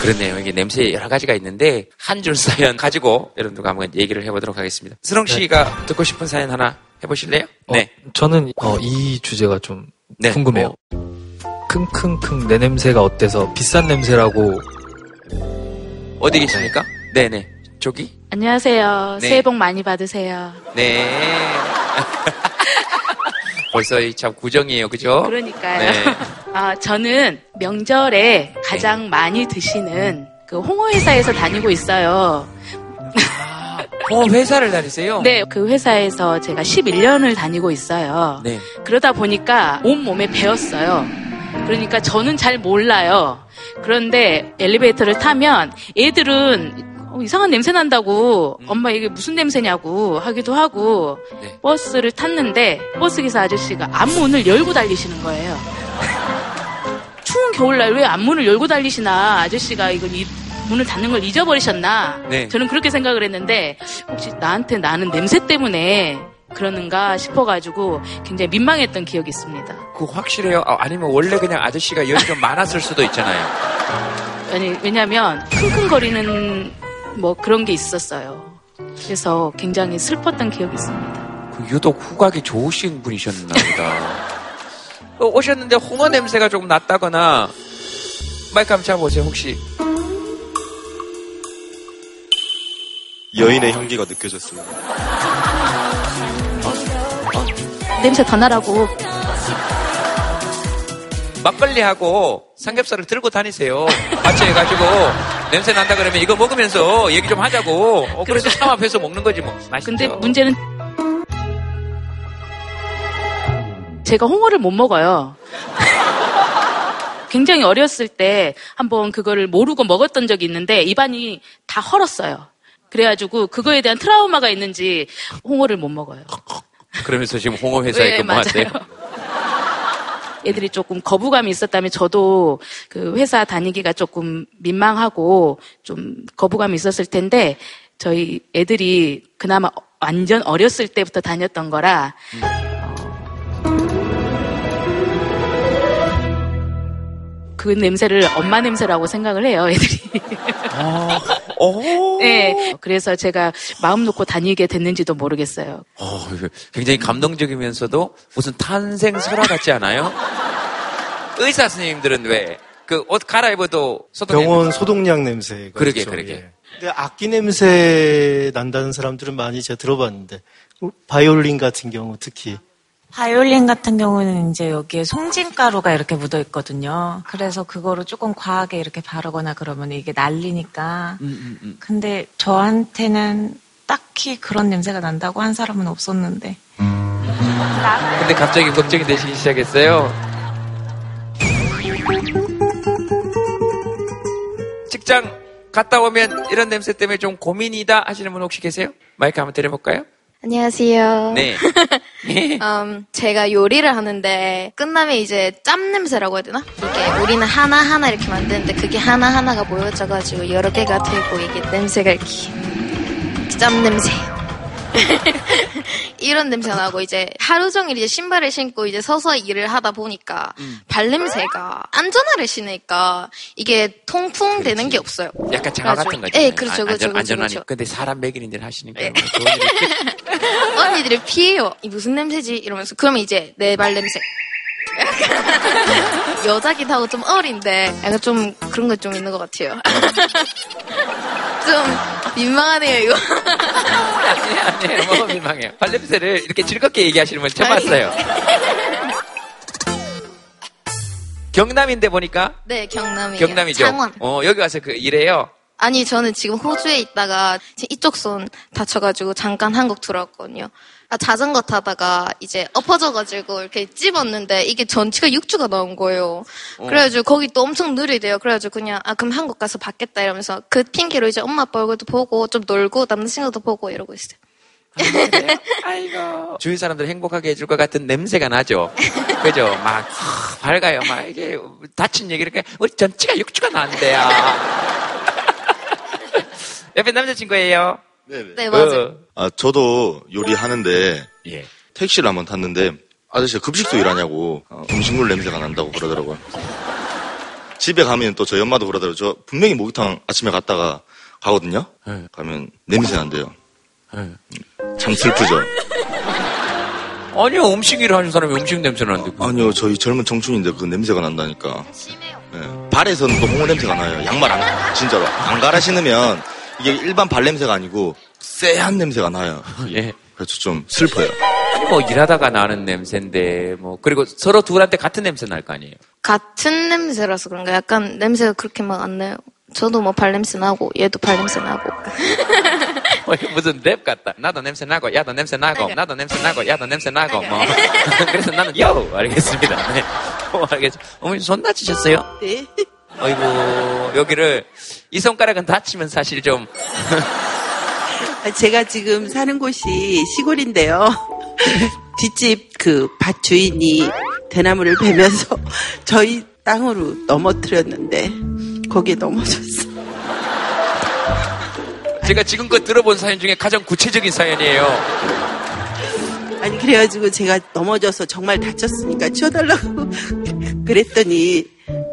그렇네요. 이게 냄새 여러 가지가 있는데 한 줄 사연 가지고 여러분들과 한번 얘기를 해보도록 하겠습니다. 스롱 씨가 듣고 싶은 사연 하나 해보실래요? 네. 어, 저는 어, 이 주제가 좀 네. 궁금해요. 킁킁킁 내 냄새가 어때서 비싼 냄새라고 어디 계십니까? 네네. 저기? 안녕하세요. 네. 새해 복 많이 받으세요. 네. 벌써 이참 구정이에요. 그죠? 그러니까요. 네. 아, 저는 명절에 가장 많이 드시는 그 홍어 회사에서 다니고 있어요. 어, 회사를 다니세요? 네, 그 회사에서 제가 11년을 다니고 있어요. 네. 그러다 보니까 온몸에 배었어요. 그러니까 저는 잘 몰라요. 그런데 엘리베이터를 타면 애들은 어, 이상한 냄새 난다고 엄마 이게 무슨 냄새냐고 하기도 하고 네. 버스를 탔는데 버스 기사 아저씨가 앞문을 열고 달리시는 거예요. 추운 겨울날 왜 앞문을 열고 달리시나 아저씨가 이걸 이 문을 닫는 걸 잊어버리셨나 네. 저는 그렇게 생각을 했는데 혹시 나한테 나는 냄새 때문에 그러는가 싶어가지고 굉장히 민망했던 기억이 있습니다. 그 확실해요? 아, 아니면 원래 그냥 아저씨가 열이 좀 많았을 수도 있잖아요. 아니, 왜냐면 킁킁거리는 뭐 그런 게 있었어요. 그래서 굉장히 슬펐던 기억이 있습니다. 그 유독 후각이 좋으신 분이셨나 보다. 어, 오셨는데 홍어 냄새가 조금 났다거나 마이크 한번 잡아보세요 혹시 여인의 향기가 느껴졌습니다. 냄새 더 나라고 막걸리하고 삼겹살을 들고 다니세요. 같이 해가지고 냄새 난다 그러면 이거 먹으면서 얘기 좀 하자고. 어, 그래서 차 앞에서 먹는 거지 뭐. 맛있죠. 근데 문제는 제가 홍어를 못 먹어요. 굉장히 어렸을 때 한번 그거를 모르고 먹었던 적이 있는데 입안이 다 헐었어요. 그래가지고 그거에 대한 트라우마가 있는지 홍어를 못 먹어요. 그러면서 지금 홍어 회사에 네, 근무하세요. 애들이 조금 거부감이 있었다면 저도 그 회사 다니기가 조금 민망하고 좀 거부감이 있었을 텐데 저희 애들이 그나마 완전 어렸을 때부터 다녔던 거라 어, 그 냄새를 엄마 냄새라고 생각을 해요, 애들이. 네. 그래서 제가 마음 놓고 다니게 됐는지도 모르겠어요. 어, 굉장히 감동적이면서도 무슨 탄생 설화 같지 않아요? 의사 선생님들은 왜 그 옷 갈아입어도 소독 병원 소독약 냄새. 그러게 그러게. 근데 악기 냄새 난다는 사람들은 많이 제가 들어봤는데 바이올린 같은 경우 특히 바이올린 같은 경우는 이제 여기에 송진가루가 이렇게 묻어 있거든요. 그래서 그거를 조금 과하게 이렇게 바르거나 그러면 이게 날리니까. 음, 근데 저한테는 딱히 그런 냄새가 난다고 한 사람은 없었는데. 근데 갑자기 걱정이 되시기 시작했어요. 직장 갔다 오면 이런 냄새 때문에 좀 고민이다 하시는 분 혹시 계세요? 마이크 한번 드려볼까요? 안녕하세요. 네. 음, 제가 요리를 하는데 끝나면 이제 짬 냄새라고 해야 되나? 이게 우리는 하나 하나 이렇게 만드는데 그게 하나 하나가 모여져가지고 여러 개가 되고 이게 냄새가 이렇게 짬 냄새. 이런 냄새가 나고 이제 하루 종일 이제 신발을 신고 이제 서서 일을 하다 보니까 발냄새가 안전화를 신으니까 이게 통풍 되는 게 없어요. 약간 장화 같은 거죠. 예, 그렇죠, 그렇죠, 그렇죠, 안전하니. 그렇죠. 근데 사람 먹이는 일 하시니까 예. 언니들이 피해요. 이 무슨 냄새지? 이러면서 그러면 이제 내 발 냄새. 여자기도 하고 좀 어린데 약간 좀 그런 거 좀 있는 것 같아요. 좀 민망하네요 이거. 아니에요, 아니에요. 뭐 민망해요. 발냄새를 이렇게 즐겁게 얘기하시는 분 처음 봤어요. 경남인데 보니까 네 경남이에요. 경남이죠. 창원. 어, 여기 와서 그 일해요. 아니 저는 지금 호주에 있다가 이쪽 손 다쳐가지고 잠깐 한국 들어왔거든요. 아, 자전거 타다가 이제 엎어져가지고 이렇게 찝었는데 이게 전치가 육주가 나온 거예요. 어. 그래가지고 거기 또 엄청 느리대요. 그래가지고 그냥 아 그럼 한국 가서 받겠다 이러면서 그 핑계로 이제 엄마 아빠 얼굴도 보고 좀 놀고 남자친구도 보고 이러고 있어요. 아이고. 주위 사람들 행복하게 해줄 것 같은 냄새가 나죠. 그죠? 막 하, 밝아요. 막 이게 다친 얘기를 그냥 우리 전치가 육주가 난대요. 옆에 남자친구예요. 네, 맞아요. 아, 저도 요리하는데 예. 택시를 한번 탔는데 아저씨가 급식소 일하냐고 어, 음식물 냄새가 난다고 그러더라고요. 집에 가면 또 저희 엄마도 그러더라고요. 저 분명히 목욕탕 아침에 갔다가 가거든요. 네. 가면 냄새 난대요. 참 슬프죠. 아니요, 음식 일을 하는 사람이 음식 냄새 나는데. 아니요, 저희 젊은 청춘인데 그 냄새가 난다니까. 네. 발에서는 또 홍어 냄새가 나요. 양말 안, 진짜로. 안 갈아 신으면 이게 일반 발 냄새가 아니고 쎄한 냄새가 나요. 예. 그래서 좀 슬퍼요. 뭐 일하다가 나는 냄새인데, 뭐, 그리고 서로 둘한테 같은 냄새 날 거 아니에요. 같은 냄새라서 그런가 약간 냄새가 그렇게 막 안 나요. 저도 뭐 발냄새 나고 얘도 발냄새 나고. 어, 이거 무슨 랩 같다. 나도 냄새 나고, 야도 냄새 나고, 나도 냄새 나고, 야도 냄새 나고, 뭐. 그래서 나는, 요! 알겠습니다. 네. 어, 알겠습니다. 어머니 손 다치셨어요? 네. 어이구, 여기를, 이 손가락은 다치면 사실 좀, 아, 제가 지금 사는 곳이 시골인데요. 뒷집 그 밭 주인이 대나무를 베면서 저희 땅으로 넘어뜨렸는데 거기에 넘어졌어. 제가 지금껏 들어본 사연 중에 가장 구체적인 사연이에요. 아니 그래가지고 제가 넘어져서 정말 다쳤으니까 치워달라고 그랬더니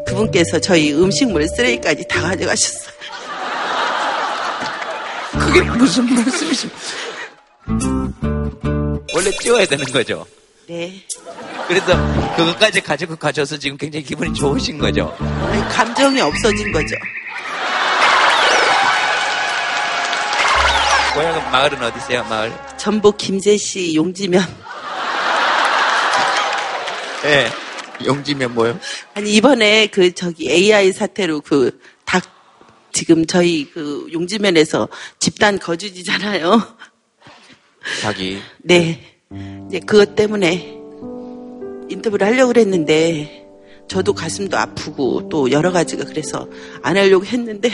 그분께서 저희 음식물 쓰레기까지 다 가져가셨어요. 그게 무슨 말씀이십니까? 원래 찌워야 되는 거죠. 네. 그래서 그것까지 가지고 가셔서 지금 굉장히 기분이 좋으신 거죠. 아니, 감정이 없어진 거죠. 고향은 마을은 어디세요? 마을? 전북 김제시 용지면. 예. 용지면 뭐요? 아니 이번에 그 저기 AI 사태로 그 닭 지금 저희 그 용지면에서 집단 거주지잖아요. 자기. 네. 이제 그것 때문에 인터뷰를 하려고 그랬는데 저도 가슴도 아프고 또 여러 가지가 그래서 안 하려고 했는데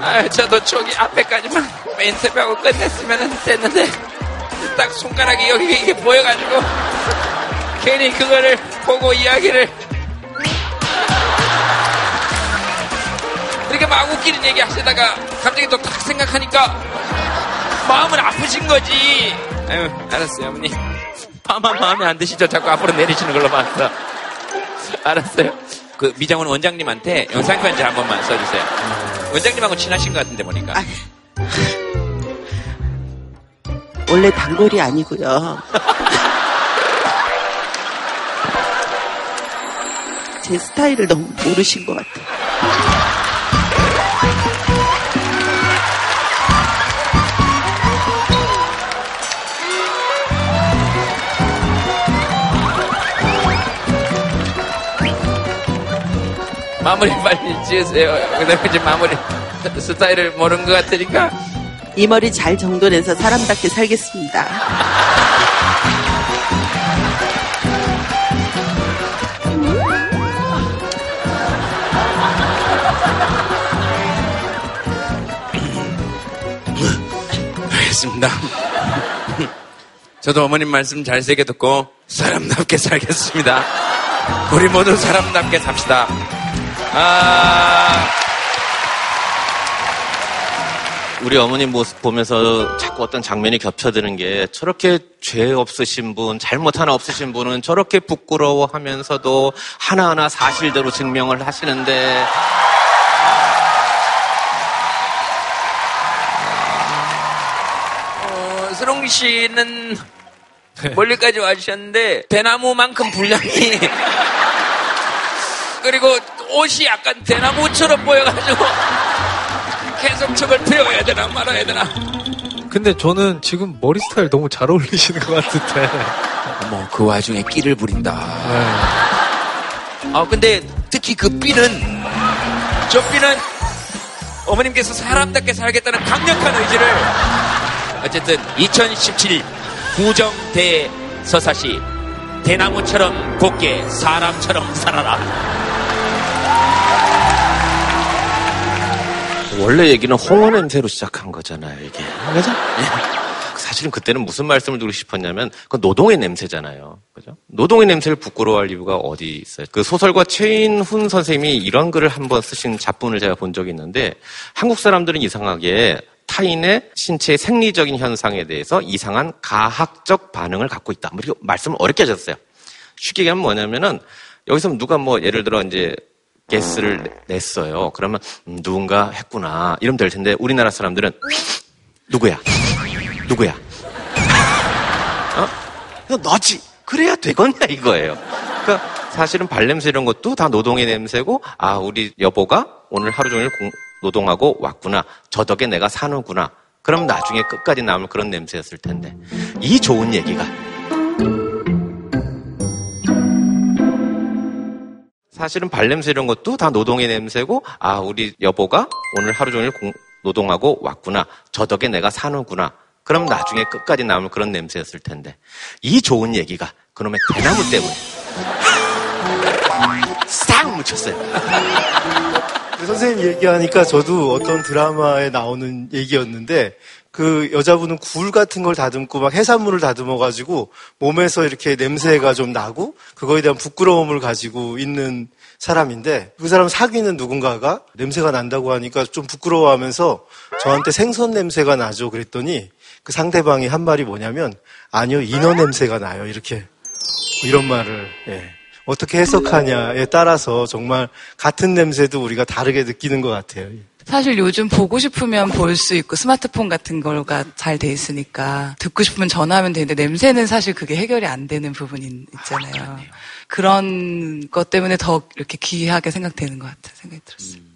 아, 저도 저기 앞에까지만 인터뷰하고 끝냈으면 됐는데 딱 손가락이 여기 이게 보여가지고 괜히 그거를 보고 이야기를 이렇게 막 웃기는 얘기 하시다가 갑자기 또 딱 생각하니까 마음은 아프신 거지. 아유, 알았어요, 어머니. 파마 마음에 안 드시죠? 자꾸 앞으로 내리시는 걸로 봤어. 알았어요. 그 미장원 원장님한테 영상 편지 한 번만 써주세요. 원장님하고 친하신 것 같은데 보니까. 아, 원래 단골이 아니고요. 제 스타일을 너무 모르신 것 같아요. 마무리 빨리 지으세요. 그다음에 이제 마무리 스타일을 모르는 것 같으니까 이 머리 잘 정돈해서 사람답게 살겠습니다. 알겠습니다. 저도 어머님 말씀 잘 세게 듣고 사람답게 살겠습니다. 우리 모두 사람답게 삽시다. 아, 우리 어머님 모습 보면서 자꾸 어떤 장면이 겹쳐드는 게 저렇게 죄 없으신 분, 잘못 하나 없으신 분은 저렇게 부끄러워 하면서도 하나하나 사실대로 증명을 하시는데. 어, 스롱 씨는 멀리까지 와주셨는데 대나무만큼 분량이. 그리고 옷이 약간 대나무처럼 보여가지고 계속 저걸 태워야 되나 말아야 되나. 근데 저는 지금 머리 스타일 너무 잘 어울리시는 것 같은데. 어머 그 와중에 끼를 부린다. 아 근데 특히 그 삐는 저 삐는 어머님께서 사람답게 살겠다는 강력한 의지를 어쨌든 2017 구정대 서사시 대나무처럼 곱게 사람처럼 살아라 원래 얘기는 홍어 냄새로 시작한 거잖아요, 이게. 그죠? 예. 사실은 그때는 무슨 말씀을 드리고 싶었냐면, 그 노동의 냄새잖아요. 그죠? 노동의 냄새를 부끄러워할 이유가 어디 있어요? 그 소설가 최인훈 선생님이 이런 글을 한번 쓰신 잡분을 제가 본 적이 있는데, 한국 사람들은 이상하게 타인의 신체의 생리적인 현상에 대해서 이상한 가학적 반응을 갖고 있다. 뭐 이렇게 말씀을 어렵게 하셨어요. 쉽게 얘기하면 뭐냐면은, 여기서 누가 뭐 예를 들어 이제 게스를 냈어요. 그러면 음, 누군가 했구나 이러면 될 텐데 우리나라 사람들은 누구야? 누구야? 어? 너지. 그래야 되겠냐 이거예요. 그러니까 사실은 발냄새 이런 것도 다 노동의 냄새고 아 우리 여보가 오늘 하루 종일 공- 노동하고 왔구나. 저 덕에 내가 사는구나. 그럼 나중에 끝까지 남을 그런 냄새였을 텐데 이 좋은 얘기가 사실은 발냄새 이런 것도 다 노동의 냄새고 아 우리 여보가 오늘 하루 종일 공- 노동하고 왔구나. 저 덕에 내가 사는구나. 그럼 나중에 끝까지 남을 그런 냄새였을 텐데. 이 좋은 얘기가 그놈의 대나무 때문에 싹 묻혔어요. 그 선생님 얘기하니까 저도 어떤 드라마에 나오는 얘기였는데 그 여자분은 굴 같은 걸 다듬고 막 해산물을 다듬어 가지고 몸에서 이렇게 냄새가 좀 나고 그거에 대한 부끄러움을 가지고 있는 사람인데 그 사람 사귀는 누군가가 냄새가 난다고 하니까 좀 부끄러워하면서 저한테 생선 냄새가 나죠 그랬더니 그 상대방이 한 말이 뭐냐면 아니요 인어 냄새가 나요 이렇게 이런 말을 예. 어떻게 해석하냐에 따라서 정말 같은 냄새도 우리가 다르게 느끼는 것 같아요. 사실 요즘 보고 싶으면 볼 수 있고 스마트폰 같은 거가 잘 돼 있으니까 듣고 싶으면 전화하면 되는데 냄새는 사실 그게 해결이 안 되는 부분이 있잖아요. 그런 것 때문에 더 이렇게 귀하게 생각되는 것 같아요. 생각이 들었어요.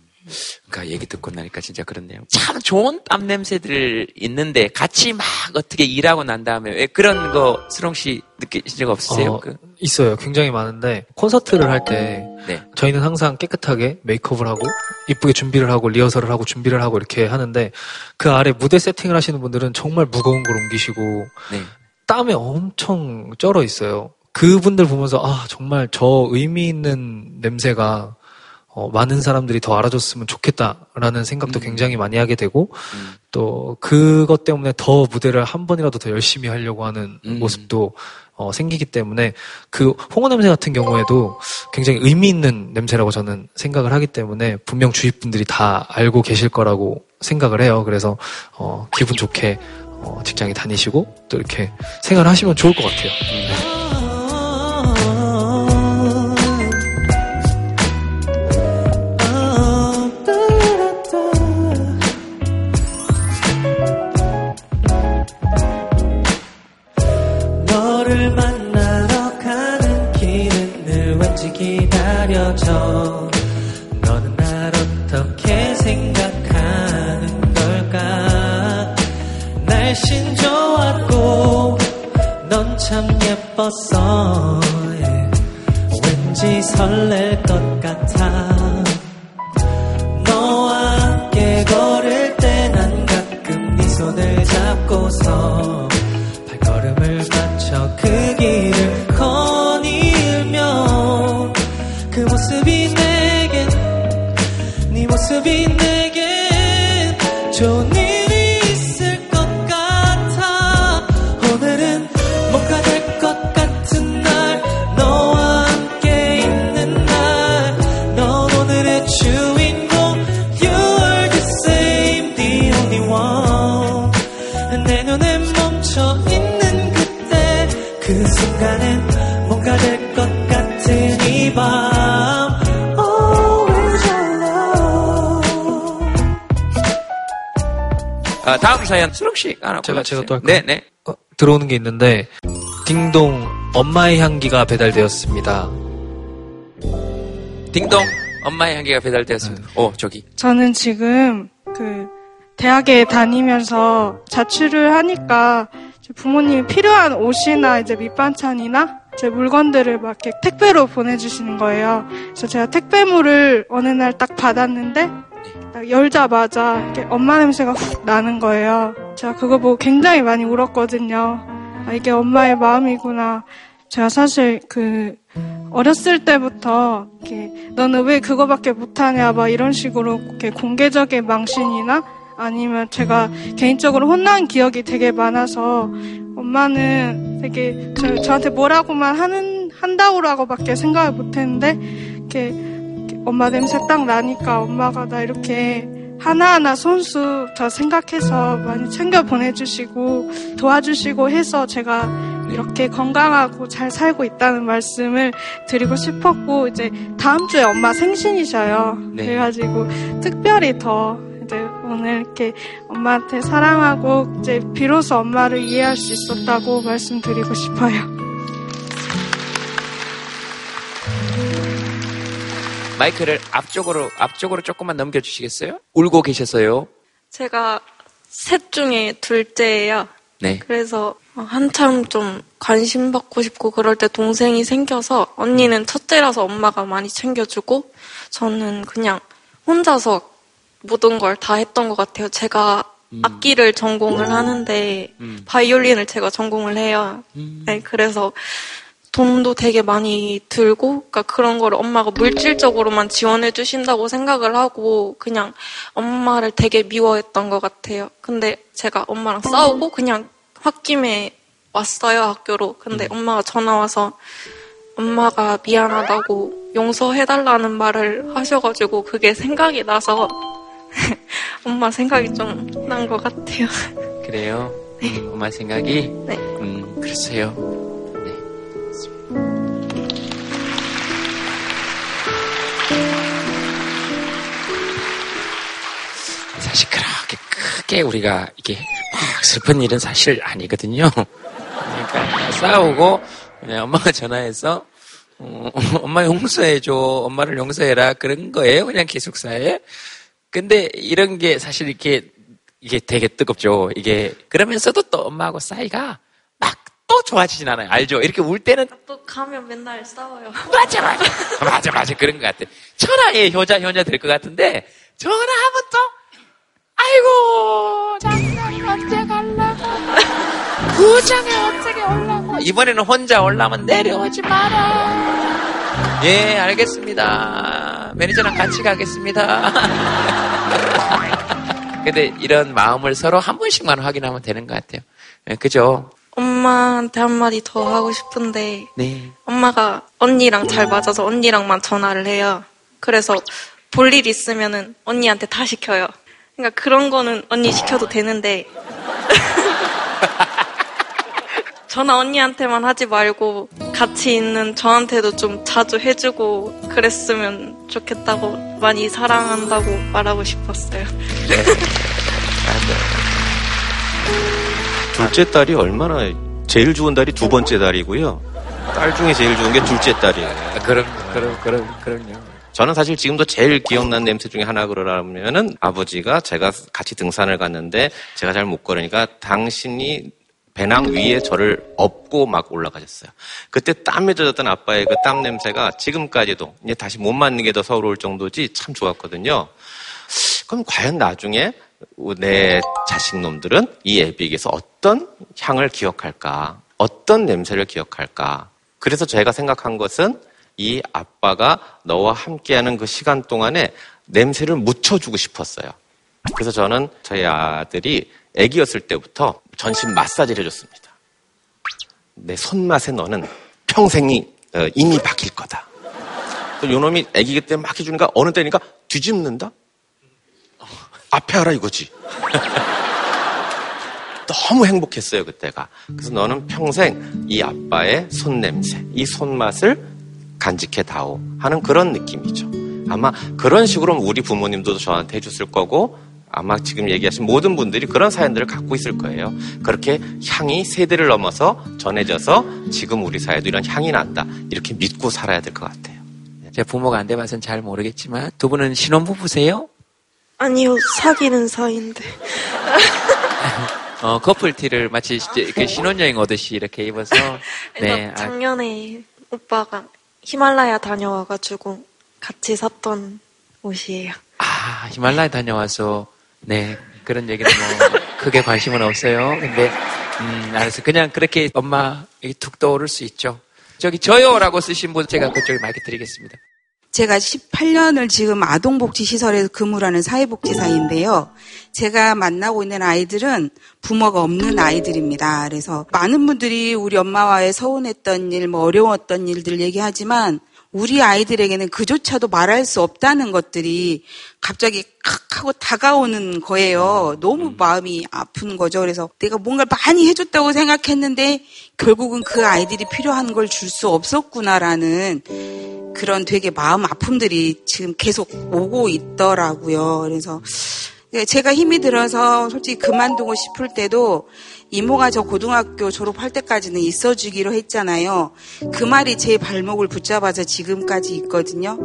그러니까 얘기 듣고 나니까 진짜 그렇네요. 참 좋은 땀 냄새들 있는데 같이 막 어떻게 일하고 난 다음에 왜 그런 거 수롱 씨 느끼신 적 없으세요? 어, 그- 있어요. 굉장히 많은데 콘서트를 할때 네. 저희는 항상 깨끗하게 메이크업을 하고 이쁘게 준비를 하고 리허설을 하고 준비를 하고 이렇게 하는데 그 아래 무대 세팅을 하시는 분들은 정말 무거운 걸 옮기시고 네. 땀에 엄청 쩔어 있어요. 그분들 보면서 아 정말 저 의미 있는 냄새가 어, 많은 사람들이 더 알아줬으면 좋겠다라는 생각도 굉장히 많이 하게 되고 또 그것 때문에 더 무대를 한 번이라도 더 열심히 하려고 하는 모습도 어, 생기기 때문에 그 홍어 냄새 같은 경우에도 굉장히 의미 있는 냄새라고 저는 생각을 하기 때문에 분명 주위 분들이 다 알고 계실 거라고 생각을 해요. 그래서 어, 기분 좋게 어, 직장에 다니시고 또 이렇게 생활하시면 좋을 것 같아요. 싶었어 예. 왠지 설렐 것 같아 너와 함께 걸을 때 난 가끔 네 손을 잡고서 발걸음을 맞춰 그 아, 사연 수록 씨 하나 제가 제가 또 할까요? 네, 네. 어, 들어오는 게 있는데 딩동 엄마의 향기가 배달되었습니다. 딩동 엄마의 향기가 배달되었습니다. 오 저기 저는 지금 그 대학에 다니면서 자취를 하니까 이제 부모님이 필요한 옷이나 이제 밑반찬이나 제 물건들을 막 이렇게 택배로 보내주시는 거예요. 그래서 제가 택배물을 어느 날 딱 받았는데 딱 열자마자 엄마 냄새가 훅 나는 거예요. 제가 그거 보고 굉장히 많이 울었거든요. 아, 이게 엄마의 마음이구나. 제가 사실 그 어렸을 때부터 이렇게 너는 왜 그거밖에 못하냐 막 이런 식으로 이렇게 공개적인 망신이나 아니면 제가 개인적으로 혼난 기억이 되게 많아서 엄마는 되게 저, 저한테 뭐라고만 하는 한다고라고밖에 생각을 못했는데 이렇게 엄마 냄새 딱 나니까 엄마가 나 이렇게 하나하나 손수 저 생각해서 많이 챙겨 보내주시고 도와주시고 해서 제가 이렇게 건강하고 잘 살고 있다는 말씀을 드리고 싶었고 이제 다음 주에 엄마 생신이셔요. 네. 그래가지고 특별히 더 이제 오늘 이렇게 엄마한테 사랑하고 이제 비로소 엄마를 이해할 수 있었다고 말씀드리고 싶어요. 마이크를 앞쪽으로 앞쪽으로 조금만 넘겨 주시겠어요? 울고 계셨어요. 제가 셋 중에 둘째예요. 네. 그래서 한참 좀 관심 받고 싶고 그럴 때 동생이 생겨서 언니는 첫째라서 엄마가 많이 챙겨주고 저는 그냥 혼자서 모든 걸 다 했던 것 같아요. 제가 악기를 전공을 하는데 바이올린을 제가 전공을 해요. 네, 그래서 돈도 되게 많이 들고, 그러니까 그런 걸 엄마가 물질적으로만 지원해 주신다고 생각을 하고, 그냥 엄마를 되게 미워했던 것 같아요. 근데 제가 엄마랑 싸우고 그냥 홧김에 왔어요, 학교로. 근데 엄마가 전화 와서 엄마가 미안하다고 용서해달라는 말을 하셔가지고 그게 생각이 나서 엄마 생각이 좀 난 것 같아요. 그래요. 음, 엄마 생각이 네. 음 그랬어요. 크게 우리가 이게 막 슬픈 일은 사실 아니거든요. 그러니까 싸우고 그냥 엄마가 전화해서 어, 엄마 용서해줘, 엄마를 용서해라 그런 거예요. 그냥 기숙사에. 근데 이런 게 사실 이렇게 이게 되게 뜨겁죠. 이게 그러면서도 또 엄마하고 사이가 막 또 좋아지진 않아요. 알죠? 이렇게 울 때는 또 가면 맨날 싸워요. 맞아 맞아 맞아 맞아 그런 것 같아. 천하의 효자 효녀 될 것 같은데 전화 하면 또 아이고 장난 언제 갈라고 구장에 어떻게 올라고 이번에는 혼자 올라면 내려오지 마라. 예 알겠습니다. 매니저랑 같이 가겠습니다. 근데 이런 마음을 서로 한 번씩만 확인하면 되는 것 같아요. 예, 그죠? 엄마한테 한마디 더 하고 싶은데 네. 엄마가 언니랑 잘 맞아서 언니랑만 전화를 해요. 그래서 볼 일 있으면은 언니한테 다 시켜요. 그러니까 그런 거는 언니 시켜도 되는데 전화 언니한테만 하지 말고 같이 있는 저한테도 좀 자주 해주고 그랬으면 좋겠다고 많이 사랑한다고 말하고 싶었어요. 둘째 딸이 얼마나 제일 좋은 딸이 두 번째 딸이고요. 딸 중에 제일 좋은 게 둘째 딸이에요. 그럼 그럼 그럼 그럼요. 저는 사실 지금도 제일 기억나는 냄새 중에 하나 그러라면은 아버지가 제가 같이 등산을 갔는데 제가 잘 못 걸으니까 당신이 배낭 위에 저를 업고 막 올라가셨어요. 그때 땀에 젖었던 아빠의 그 땀 냄새가 지금까지도 이제 다시 못 맞는 게 더 서러울 정도지 참 좋았거든요. 그럼 과연 나중에 내 자식 놈들은 이 애비에게서 어떤 향을 기억할까? 어떤 냄새를 기억할까? 그래서 제가 생각한 것은 이 아빠가 너와 함께하는 그 시간 동안에 냄새를 묻혀주고 싶었어요. 그래서 저는 저희 아들이 아기였을 때부터 전신 마사지를 해줬습니다. 내 손맛에 너는 평생이 어, 인이 박힐 거다. 또 요놈이 아기기 때막 해주니까 어느 때니까 뒤집는다? 앞에 하라 이거지. 너무 행복했어요, 그때가. 그래서 너는 평생 이 아빠의 손냄새, 이 손맛을 간직해 다오 하는 그런 느낌이죠. 아마 그런 식으로 우리 부모님도 저한테 해줬을 거고 아마 지금 얘기하신 모든 분들이 그런 사연들을 갖고 있을 거예요. 그렇게 향이 세대를 넘어서 전해져서 지금 우리 사회도 이런 향이 난다. 이렇게 믿고 살아야 될 것 같아요. 제 부모가 안 돼봐서는 잘 모르겠지만 두 분은 신혼부부세요? 아니요, 사귀는 사이인데. 어, 커플티를 마치 이제 그 신혼여행 오듯이 이렇게 입어서 네. 아, 작년에 오빠가 히말라야 다녀와가지고 같이 샀던 옷이에요. 아, 히말라야 다녀와서 네 그런 얘기는 뭐 크게 관심은 없어요. 근데 음 알았어 그냥 그렇게 엄마 툭 떠오를 수 있죠. 저기 저요라고 쓰신 분 제가 그쪽에 마이크 드리겠습니다. 제가 18년을 지금 아동복지시설에서 근무를 하는 사회복지사인데요. 제가 만나고 있는 아이들은 부모가 없는 아이들입니다. 그래서 많은 분들이 우리 엄마와의 서운했던 일, 뭐 어려웠던 일들 얘기하지만 우리 아이들에게는 그조차도 말할 수 없다는 것들이 갑자기 칵 하고 다가오는 거예요. 너무 마음이 아픈 거죠. 그래서 내가 뭔가를 많이 해줬다고 생각했는데 결국은 그 아이들이 필요한 걸 줄 수 없었구나라는 그런 되게 마음 아픔들이 지금 계속 오고 있더라고요. 그래서 제가 힘이 들어서 솔직히 그만두고 싶을 때도 이모가 저 고등학교 졸업할 때까지는 있어주기로 했잖아요. 그 말이 제 발목을 붙잡아서 지금까지 있거든요.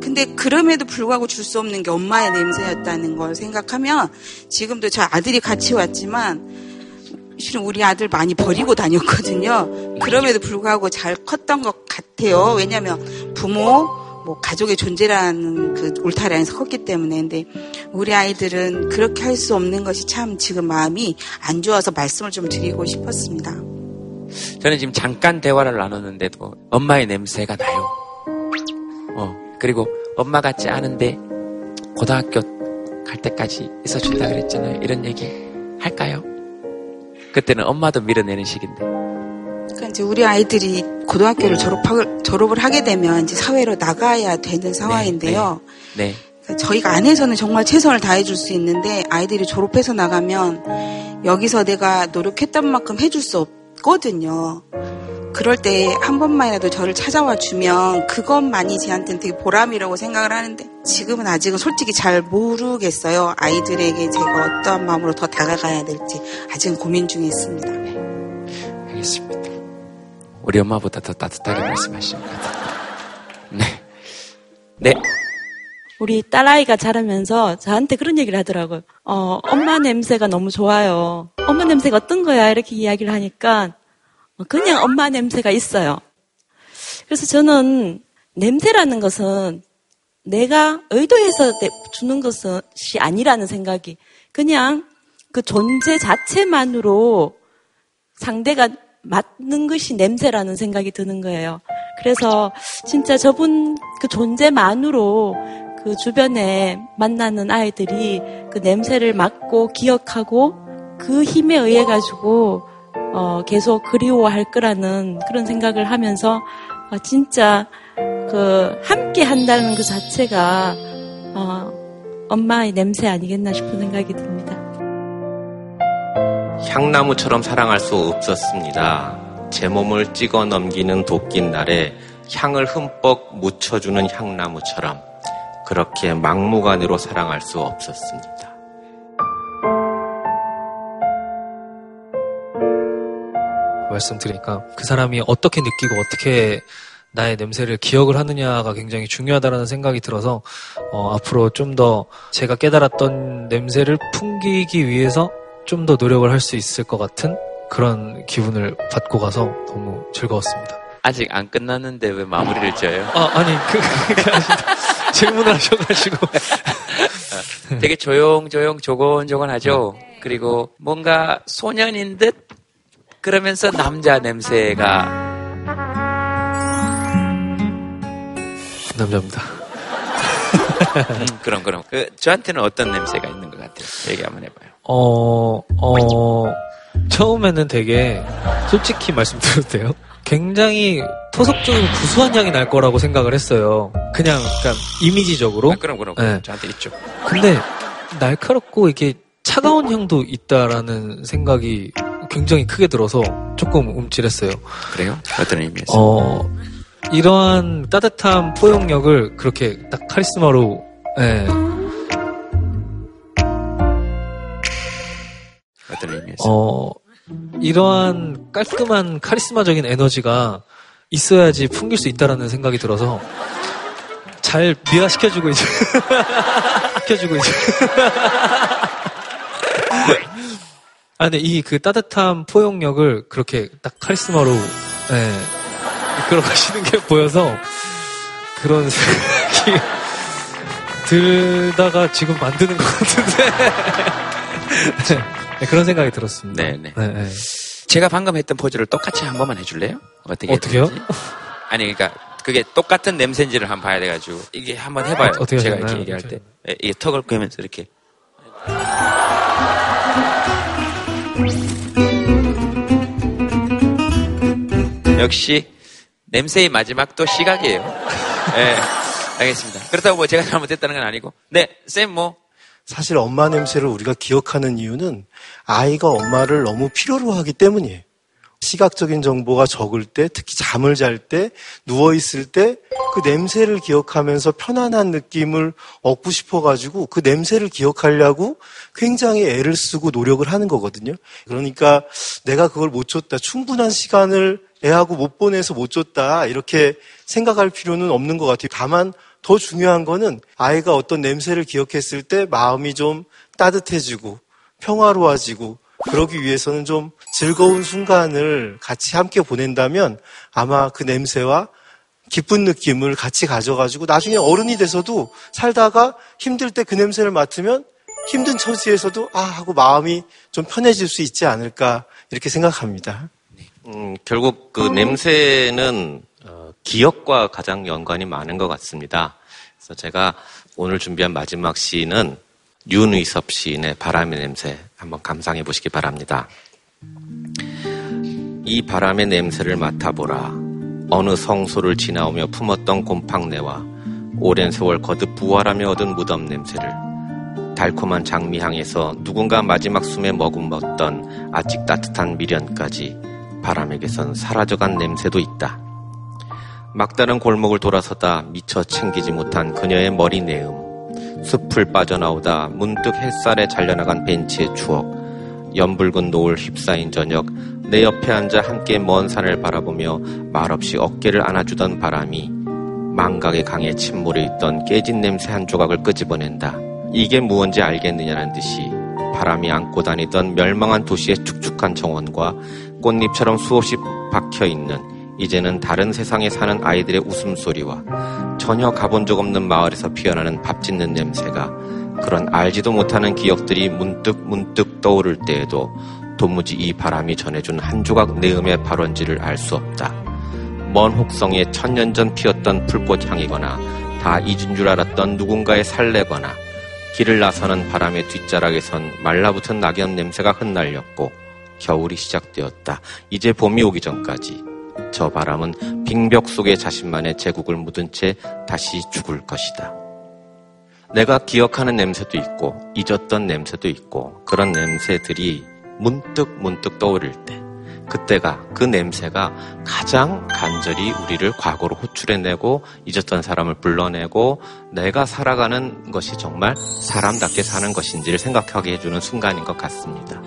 근데 그럼에도 불구하고 줄 수 없는 게 엄마의 냄새였다는 걸 생각하면 지금도 저 아들이 같이 왔지만 실은 우리 아들 많이 버리고 다녔거든요. 그럼에도 불구하고 잘 컸던 것 같아요. 왜냐하면 부모, 뭐 가족의 존재라는 그 울타리 안에서 컸기 때문에. 근데 우리 아이들은 그렇게 할 수 없는 것이 참 지금 마음이 안 좋아서 말씀을 좀 드리고 싶었습니다. 저는 지금 잠깐 대화를 나눴는데도 엄마의 냄새가 나요. 어, 그리고 엄마 같지 않은데 고등학교 갈 때까지 있어준다 그랬잖아요. 이런 얘기 할까요? 그때는 엄마도 밀어내는 시기인데. 그러니까 이제 우리 아이들이 고등학교를 졸업하, 졸업을 하게 되면 이제 사회로 나가야 되는 상황인데요. 네. 그러니까 저희가 안에서는 정말 최선을 다해줄 수 있는데 아이들이 졸업해서 나가면 여기서 내가 노력했던 만큼 해줄 수 없거든요. 그럴 때 한 번만이라도 저를 찾아와 주면 그것만이 제한테는 되게 보람이라고 생각을 하는데 지금은 아직은 솔직히 잘 모르겠어요. 아이들에게 제가 어떠한 마음으로 더 다가가야 될지 아직은 고민 중에 있습니다. 알겠습니다. 우리 엄마보다 더 따뜻하게 말씀하시는 것 같아요. 네. 네. 우리 딸아이가 자라면서 저한테 그런 얘기를 하더라고요. 어, 엄마 냄새가 너무 좋아요. 엄마 냄새가 어떤 거야? 이렇게 이야기를 하니까 그냥 엄마 냄새가 있어요. 그래서 저는 냄새라는 것은 내가 의도해서 주는 것이 아니라는 생각이 그냥 그 존재 자체만으로 상대가 맞는 것이 냄새라는 생각이 드는 거예요. 그래서 진짜 저분 그 존재만으로 그 주변에 만나는 아이들이 그 냄새를 맡고 기억하고 그 힘에 의해 가지고 어, 계속 그리워할 거라는 그런 생각을 하면서 어, 진짜 그 함께 한다는 그 자체가 어, 엄마의 냄새 아니겠나 싶은 생각이 듭니다. 향나무처럼 사랑할 수 없었습니다. 제 몸을 찍어 넘기는 도낀 날에 향을 흠뻑 묻혀주는 향나무처럼 그렇게 막무가내로 사랑할 수 없었습니다. 말씀드리니까 그 사람이 어떻게 느끼고 어떻게 나의 냄새를 기억을 하느냐가 굉장히 중요하다는 생각이 들어서 어, 앞으로 좀 더 제가 깨달았던 냄새를 풍기기 위해서 좀 더 노력을 할 수 있을 것 같은 그런 기분을 받고 가서 너무 즐거웠습니다. 아직 안 끝났는데 왜 마무리를 지어요? 아, 아니, 그, 아니라 질문을 하셔가지고. 되게 조용조용 조곤조곤 하죠. 그리고 뭔가 소년인 듯 그러면서 남자 냄새가 남자입니다. 음, 그럼 그럼 그 저한테는 어떤 냄새가 있는 것 같아요. 얘기 한번 해봐요. 어, 어, 처음에는 되게, 솔직히 말씀드려도 돼요? 굉장히 토속적인 구수한 향이 날 거라고 생각을 했어요. 그냥, 약간, 이미지적으로. 아, 그럼 그럼 네. 저한테 있죠. 근데, 날카롭고, 이게 차가운 향도 있다라는 생각이 굉장히 크게 들어서 조금 움찔했어요. 그래요? 어떤 의미에서? 어, 이러한 따뜻한 포용력을 그렇게 딱 카리스마로, 예, 어떤 의미에서? 어, 이러한 깔끔한 카리스마적인 에너지가 있어야지 풍길 수 있다라는 생각이 들어서 잘 미화시켜주고 있죠. 시켜주고 있죠. 아, 근데 이 그 따뜻한 포용력을 그렇게 딱 카리스마로, 예, 이끌어 가시는 게 보여서 그런 생각이 들다가 지금 만드는 것 같은데. 네, 그런 생각이 들었습니다. 네네. 네, 네. 제가 방금 했던 포즈를 똑같이 한 번만 해줄래요? 어떻게? 어떻게요? 아니, 그러니까 그게 똑같은 냄새인지를 한번 봐야 돼가지고 이게 한번 해봐요. 어, 어떻게 제가 하셨나요? 이렇게 얘기할 때 예, 이게 턱을 꿰면서 이렇게. 역시 냄새의 마지막 또 시각이에요. 네, 알겠습니다. 그렇다고 뭐 제가 잘못했다는 건 아니고, 네, 쌤 뭐. 사실 엄마 냄새를 우리가 기억하는 이유는 아이가 엄마를 너무 필요로 하기 때문이에요. 시각적인 정보가 적을 때, 특히 잠을 잘 때, 누워있을 때, 그 냄새를 기억하면서 편안한 느낌을 얻고 싶어가지고 그 냄새를 기억하려고 굉장히 애를 쓰고 노력을 하는 거거든요. 그러니까 내가 그걸 못 줬다. 충분한 시간을 애하고 못 보내서 못 줬다. 이렇게 생각할 필요는 없는 것 같아요. 다만 더 중요한 거는 아이가 어떤 냄새를 기억했을 때 마음이 좀 따뜻해지고 평화로워지고 그러기 위해서는 좀 즐거운 순간을 같이 함께 보낸다면 아마 그 냄새와 기쁜 느낌을 같이 가져가지고 나중에 어른이 돼서도 살다가 힘들 때 그 냄새를 맡으면 힘든 처지에서도 아 하고 마음이 좀 편해질 수 있지 않을까 이렇게 생각합니다. 음, 결국 그 냄새는 어, 기억과 가장 연관이 많은 것 같습니다. 그래서 제가 오늘 준비한 마지막 시는 윤의섭 시인의 바람의 냄새 한번 감상해 보시기 바랍니다. 이 바람의 냄새를 맡아보라. 어느 성소를 지나오며 품었던 곰팡내와 오랜 세월 거듭 부활하며 얻은 무덤 냄새를 달콤한 장미향에서 누군가 마지막 숨에 머금었던 아직 따뜻한 미련까지 바람에게선 사라져간 냄새도 있다. 막다른 골목을 돌아서다 미처 챙기지 못한 그녀의 머리 내음, 숲을 빠져나오다 문득 햇살에 잘려나간 벤치의 추억, 연붉은 노을 휩싸인 저녁, 내 옆에 앉아 함께 먼 산을 바라보며 말없이 어깨를 안아주던 바람이 망각의 강에 침몰해 있던 깨진 냄새 한 조각을 끄집어낸다. 이게 무언지 알겠느냐는 듯이 바람이 안고 다니던 멸망한 도시의 축축한 정원과 꽃잎처럼 수없이 박혀 있는 이제는 다른 세상에 사는 아이들의 웃음소리와 전혀 가본 적 없는 마을에서 피어나는 밥 짓는 냄새가 그런 알지도 못하는 기억들이 문득 문득 떠오를 때에도 도무지 이 바람이 전해준 한 조각 내음의 발원지를 알 수 없다. 먼 혹성에 천년 전 피었던 풀꽃 향이거나 다 잊은 줄 알았던 누군가의 살레거나 길을 나서는 바람의 뒷자락에선 말라붙은 낙엽 냄새가 흩날렸고 겨울이 시작되었다. 이제 봄이 오기 전까지 저 바람은 빙벽 속에 자신만의 제국을 묻은 채 다시 죽을 것이다. 내가 기억하는 냄새도 있고 잊었던 냄새도 있고 그런 냄새들이 문득 문득 떠오를 때 그때가 그 냄새가 가장 간절히 우리를 과거로 호출해내고 잊었던 사람을 불러내고 내가 살아가는 것이 정말 사람답게 사는 것인지를 생각하게 해주는 순간인 것 같습니다.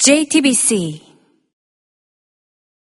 JTBC